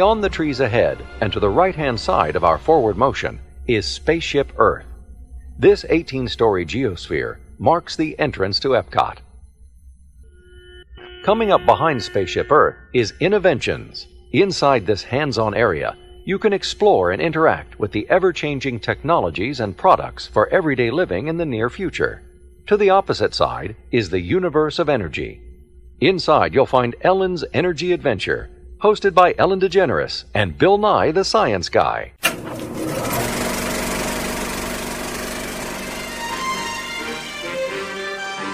Beyond the trees ahead, and to the right hand side of our forward motion, is Spaceship Earth. This 18 story geosphere marks the entrance to Epcot. Coming up behind Spaceship Earth is Innoventions. Inside this hands on area, you can explore and interact with the ever changing technologies and products for everyday living in the near future. To the opposite side is the Universe of Energy. Inside, you'll find Ellen's Energy Adventure hosted by Ellen DeGeneres and Bill Nye the Science Guy.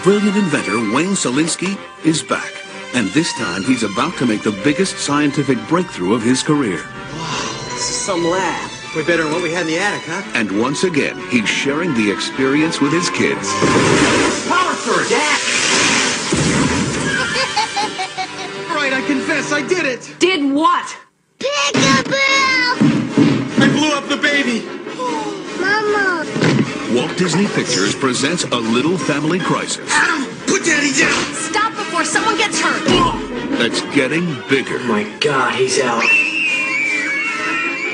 Brilliant inventor Wayne Szalinski is back, and this time he's about to make the biggest scientific breakthrough of his career. Wow, this is some lab. Way better than what we had in the attic, huh? And once again, he's sharing the experience with his kids. I I did it. Did what? Peekaboo! I blew up the baby. Mama. Walt Disney Pictures presents a little family crisis Adam, put daddy down. Stop before someone gets hurt. that's getting bigger My God, he's out.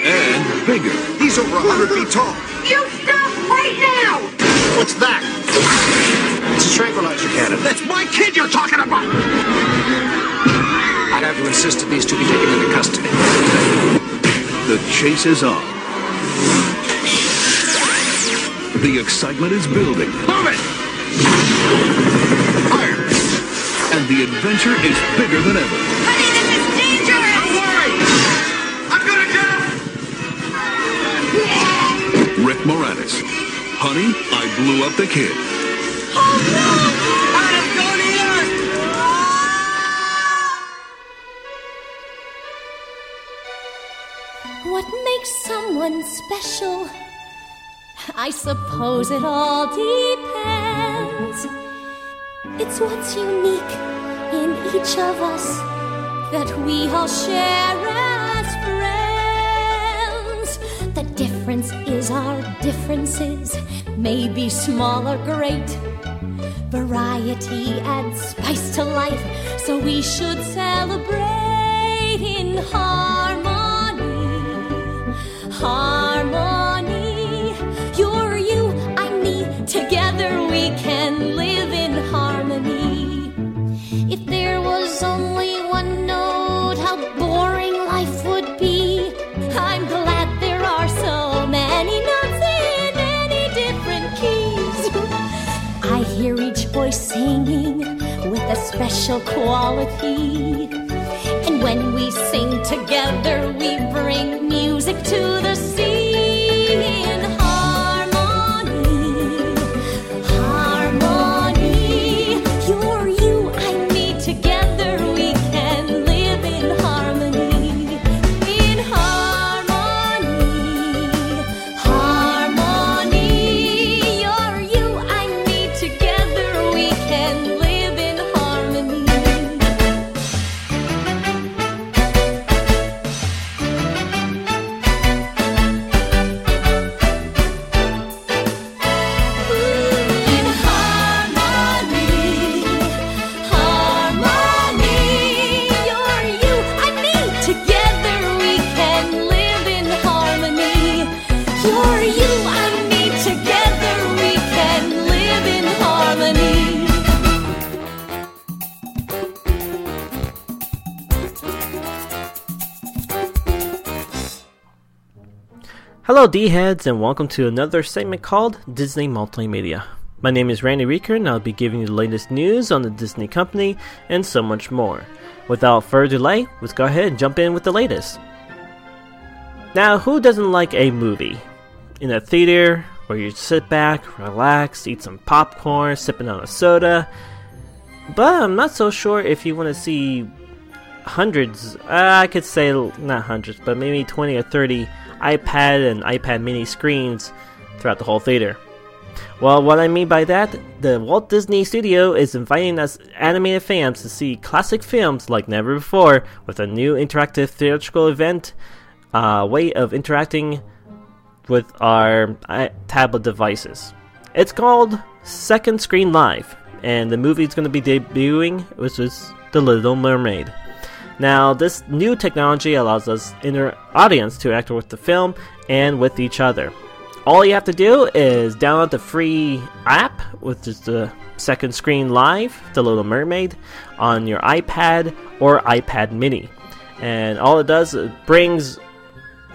and bigger. He's over hundred feet tall. You stop right now! What's that? It's a tranquilizer cannon. That's my kid you're talking about. I'd have to insist that these two be taken into custody. The chase is on. The excitement is building. Move it. Fire! And the adventure is bigger than ever. Honey, this is dangerous! Don't worry. I'm gonna get him. Rick Moranis. Honey, I blew up the kid. Oh, Adam, go Makes someone special? I suppose it all depends. It's what's unique in each of us that we all share as friends. The difference is our differences may be small or great. Variety adds spice to life, so we should celebrate in harmony harmony. You're you, I'm me. Together we can live in harmony. If there was only one note, how boring life would be. I'm glad there are so many notes in many different keys. I hear each voice singing with a special quality. When we sing together, we bring music to the sea Hello, D heads, and welcome to another segment called Disney Multimedia. My name is Randy Reeker, and I'll be giving you the latest news on the Disney company and so much more. Without further delay, let's go ahead and jump in with the latest. Now, who doesn't like a movie? In a theater where you sit back, relax, eat some popcorn, sipping on a soda. But I'm not so sure if you want to see hundreds, uh, I could say not hundreds, but maybe 20 or 30 iPad and iPad mini screens throughout the whole theater. Well, what I mean by that, the Walt Disney Studio is inviting us animated fans to see classic films like never before with a new interactive theatrical event, uh, way of interacting with our uh, tablet devices. It's called Second Screen Live, and the movie is going to be debuting, which is The Little Mermaid. Now, this new technology allows us inner audience to interact with the film and with each other. All you have to do is download the free app, which is the Second Screen Live, The Little Mermaid, on your iPad or iPad Mini. And all it does, it brings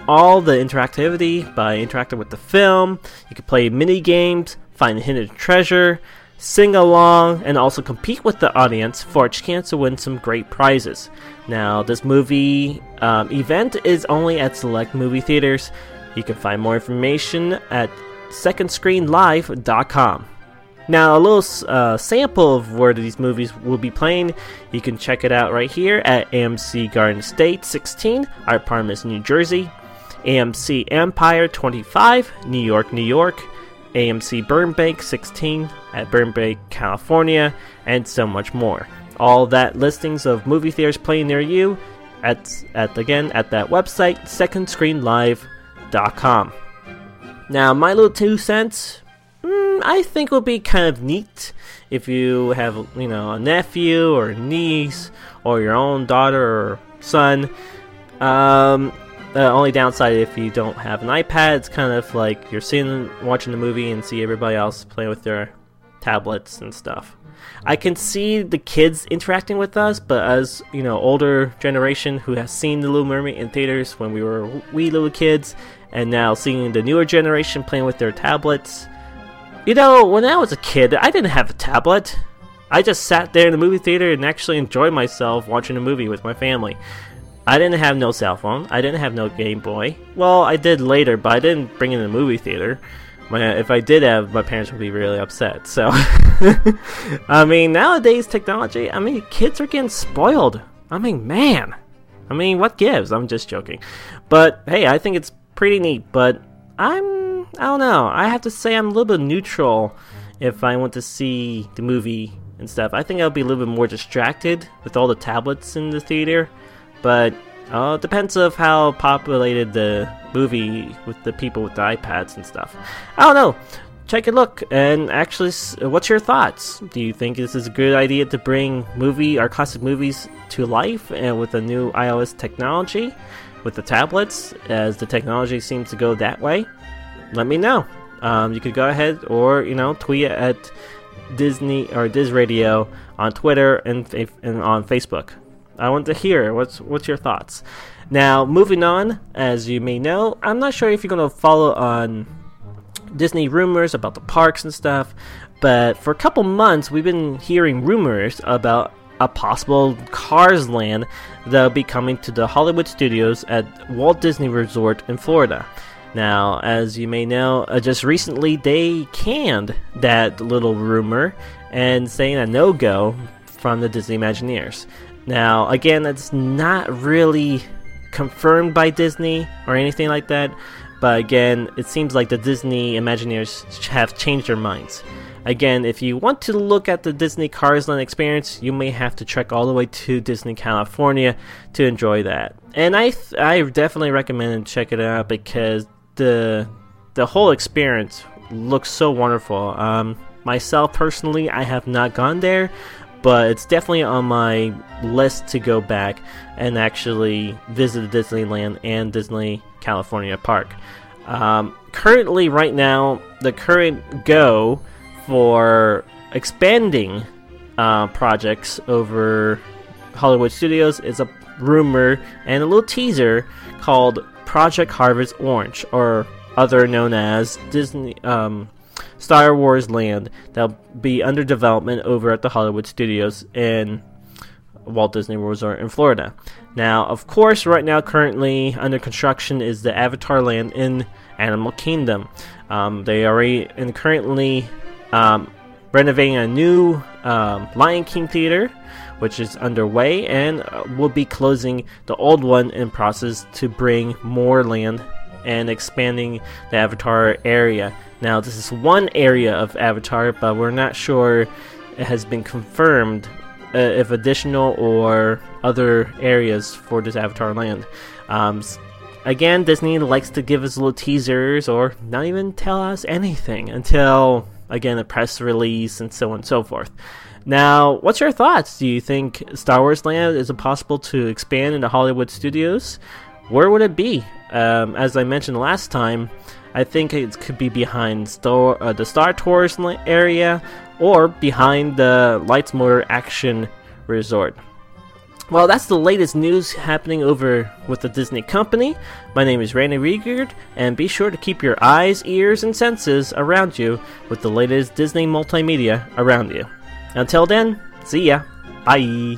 all the interactivity by interacting with the film. You can play mini games, find hidden treasure, sing along, and also compete with the audience for a chance to win some great prizes. Now, this movie um, event is only at select movie theaters. You can find more information at secondscreenlive.com. Now, a little uh, sample of where these movies will be playing, you can check it out right here at AMC Garden State 16, Art Parliament, New Jersey, AMC Empire 25, New York, New York, AMC Burbank 16 at Burbank, California, and so much more. All that listings of movie theaters playing near you at, at again at that website secondscreenlive.com. Now, my little two cents, mm, I think would be kind of neat if you have you know a nephew or a niece or your own daughter or son. Um, the only downside if you don't have an iPad, it's kind of like you're sitting watching the movie and see everybody else playing with their tablets and stuff. I can see the kids interacting with us, but as you know, older generation who has seen the Little Mermaid in theaters when we were wee little kids, and now seeing the newer generation playing with their tablets. You know, when I was a kid, I didn't have a tablet. I just sat there in the movie theater and actually enjoyed myself watching a movie with my family. I didn't have no cell phone. I didn't have no Game Boy. Well, I did later, but I didn't bring it in the movie theater. My, if I did have, my parents would be really upset. So, I mean, nowadays technology. I mean, kids are getting spoiled. I mean, man. I mean, what gives? I'm just joking. But hey, I think it's pretty neat. But I'm, I don't know. I have to say I'm a little bit neutral if I want to see the movie and stuff. I think I'll be a little bit more distracted with all the tablets in the theater but uh, depends of how populated the movie with the people with the iPads and stuff. I don't know. Take a look and actually, what's your thoughts? Do you think this is a good idea to bring movie or classic movies to life and with a new iOS technology with the tablets, as the technology seems to go that way? Let me know. Um, you could go ahead or you know tweet at Disney or Diz Radio on Twitter and, and on Facebook. I want to hear what's what's your thoughts. Now, moving on, as you may know, I'm not sure if you're to follow on Disney rumors about the parks and stuff, but for a couple months we've been hearing rumors about a possible Cars Land that'll be coming to the Hollywood studios at Walt Disney Resort in Florida. Now, as you may know, uh, just recently they canned that little rumor and saying a no go from the Disney Imagineers. Now, again, that's not really confirmed by Disney or anything like that, but again, it seems like the Disney Imagineers have changed their minds. Again, if you want to look at the Disney Cars Land experience, you may have to trek all the way to Disney California to enjoy that. And I th- I definitely recommend check it out because the the whole experience looks so wonderful. Um, myself personally, I have not gone there, but it's definitely on my list to go back and actually visit Disneyland and Disney California Park. Um, currently, right now, the current go for expanding uh, projects over Hollywood Studios is a rumor and a little teaser called Project Harvest Orange, or other known as Disney um, Star Wars Land, that'll be under development over at the Hollywood Studios in Walt Disney World Resort in Florida. Now, of course, right now, currently under construction is the Avatar Land in Animal Kingdom. Um, they are currently um, renovating a new um, Lion King theater, which is underway, and uh, will be closing the old one in process to bring more land and expanding the Avatar area. Now, this is one area of Avatar, but we're not sure it has been confirmed uh, if additional or other areas for this Avatar land. Um, again, Disney likes to give us little teasers or not even tell us anything until again a press release and so on and so forth. Now, what's your thoughts? Do you think Star Wars Land is it possible to expand into Hollywood studios? Where would it be? Um, as I mentioned last time, I think it could be behind Star, uh, the Star Tours area or behind the Lights Motor Action Resort. Well, that's the latest news happening over with the Disney company. My name is Randy Riegert, and be sure to keep your eyes, ears, and senses around you with the latest Disney multimedia around you. Until then, see ya. Bye.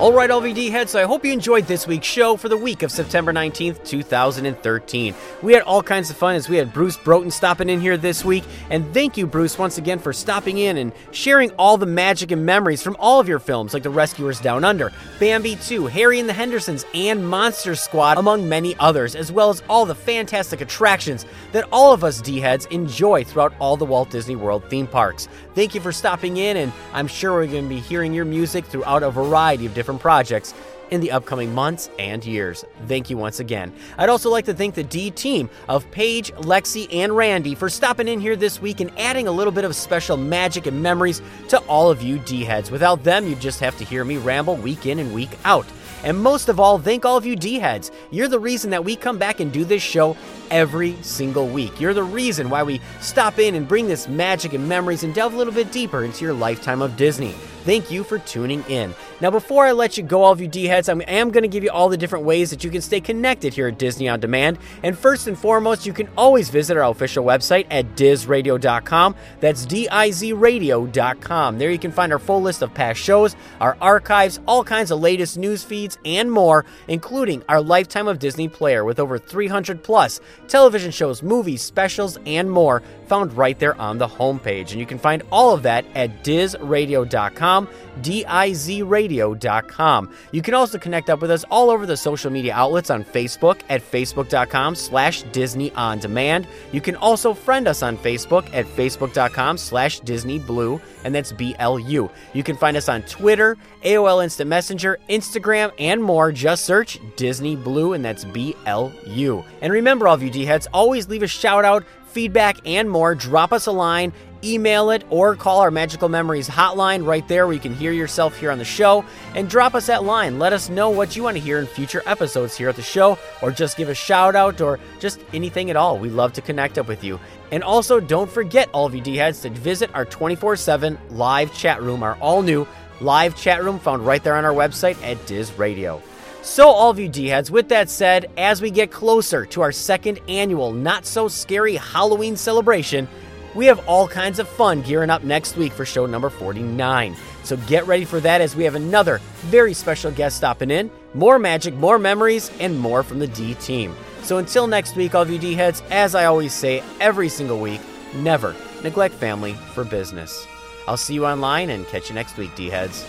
Alright, LVD heads, so I hope you enjoyed this week's show for the week of September 19th, 2013. We had all kinds of fun as we had Bruce Broughton stopping in here this week, and thank you, Bruce, once again for stopping in and sharing all the magic and memories from all of your films, like The Rescuers Down Under, Bambi 2, Harry and the Hendersons, and Monster Squad, among many others, as well as all the fantastic attractions that all of us D heads enjoy throughout all the Walt Disney World theme parks. Thank you for stopping in, and I'm sure we're going to be hearing your music throughout a variety of different different projects in the upcoming months and years. Thank you once again. I'd also like to thank the D team of Paige, Lexi, and Randy for stopping in here this week and adding a little bit of special magic and memories to all of you D heads. Without them, you'd just have to hear me ramble week in and week out. And most of all, thank all of you D heads. You're the reason that we come back and do this show every single week. You're the reason why we stop in and bring this magic and memories and delve a little bit deeper into your lifetime of Disney. Thank you for tuning in. Now, before I let you go, all of you D heads, I am going to give you all the different ways that you can stay connected here at Disney On Demand. And first and foremost, you can always visit our official website at dizradio.com. That's D I Z radio.com. There you can find our full list of past shows, our archives, all kinds of latest news feeds, and more, including our Lifetime of Disney player with over 300 plus television shows, movies, specials, and more found right there on the homepage. And you can find all of that at dizradio.com, D-I-Z-radio.com. You can also connect up with us all over the social media outlets on Facebook at facebook.com slash Disney On Demand. You can also friend us on Facebook at facebook.com slash Disney Blu, and that's B-L-U. You can find us on Twitter, AOL Instant Messenger, Instagram, and more. Just search Disney Blu, and that's B-L-U. And remember, all of you D-heads, always leave a shout out feedback, and more, drop us a line, email it, or call our Magical Memories hotline right there where you can hear yourself here on the show. And drop us that line. Let us know what you want to hear in future episodes here at the show, or just give a shout out, or just anything at all. We love to connect up with you. And also, don't forget, all of you D heads, to visit our 24 7 live chat room, our all new live chat room found right there on our website at Diz Radio. So, all of you D heads, with that said, as we get closer to our second annual Not So Scary Halloween celebration, We have all kinds of fun gearing up next week for show number 49. So get ready for that as we have another very special guest stopping in, more magic, more memories, and more from the D team. So until next week, all of you D heads, as I always say every single week, never neglect family for business. I'll see you online and catch you next week, D heads.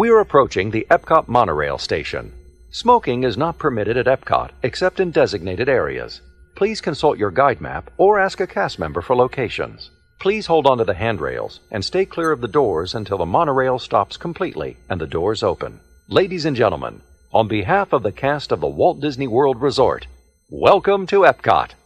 We are approaching the Epcot monorail station. Smoking is not permitted at Epcot except in designated areas. Please consult your guide map or ask a cast member for locations. Please hold on to the handrails and stay clear of the doors until the monorail stops completely and the doors open. Ladies and gentlemen, on behalf of the cast of the Walt Disney World Resort, welcome to Epcot.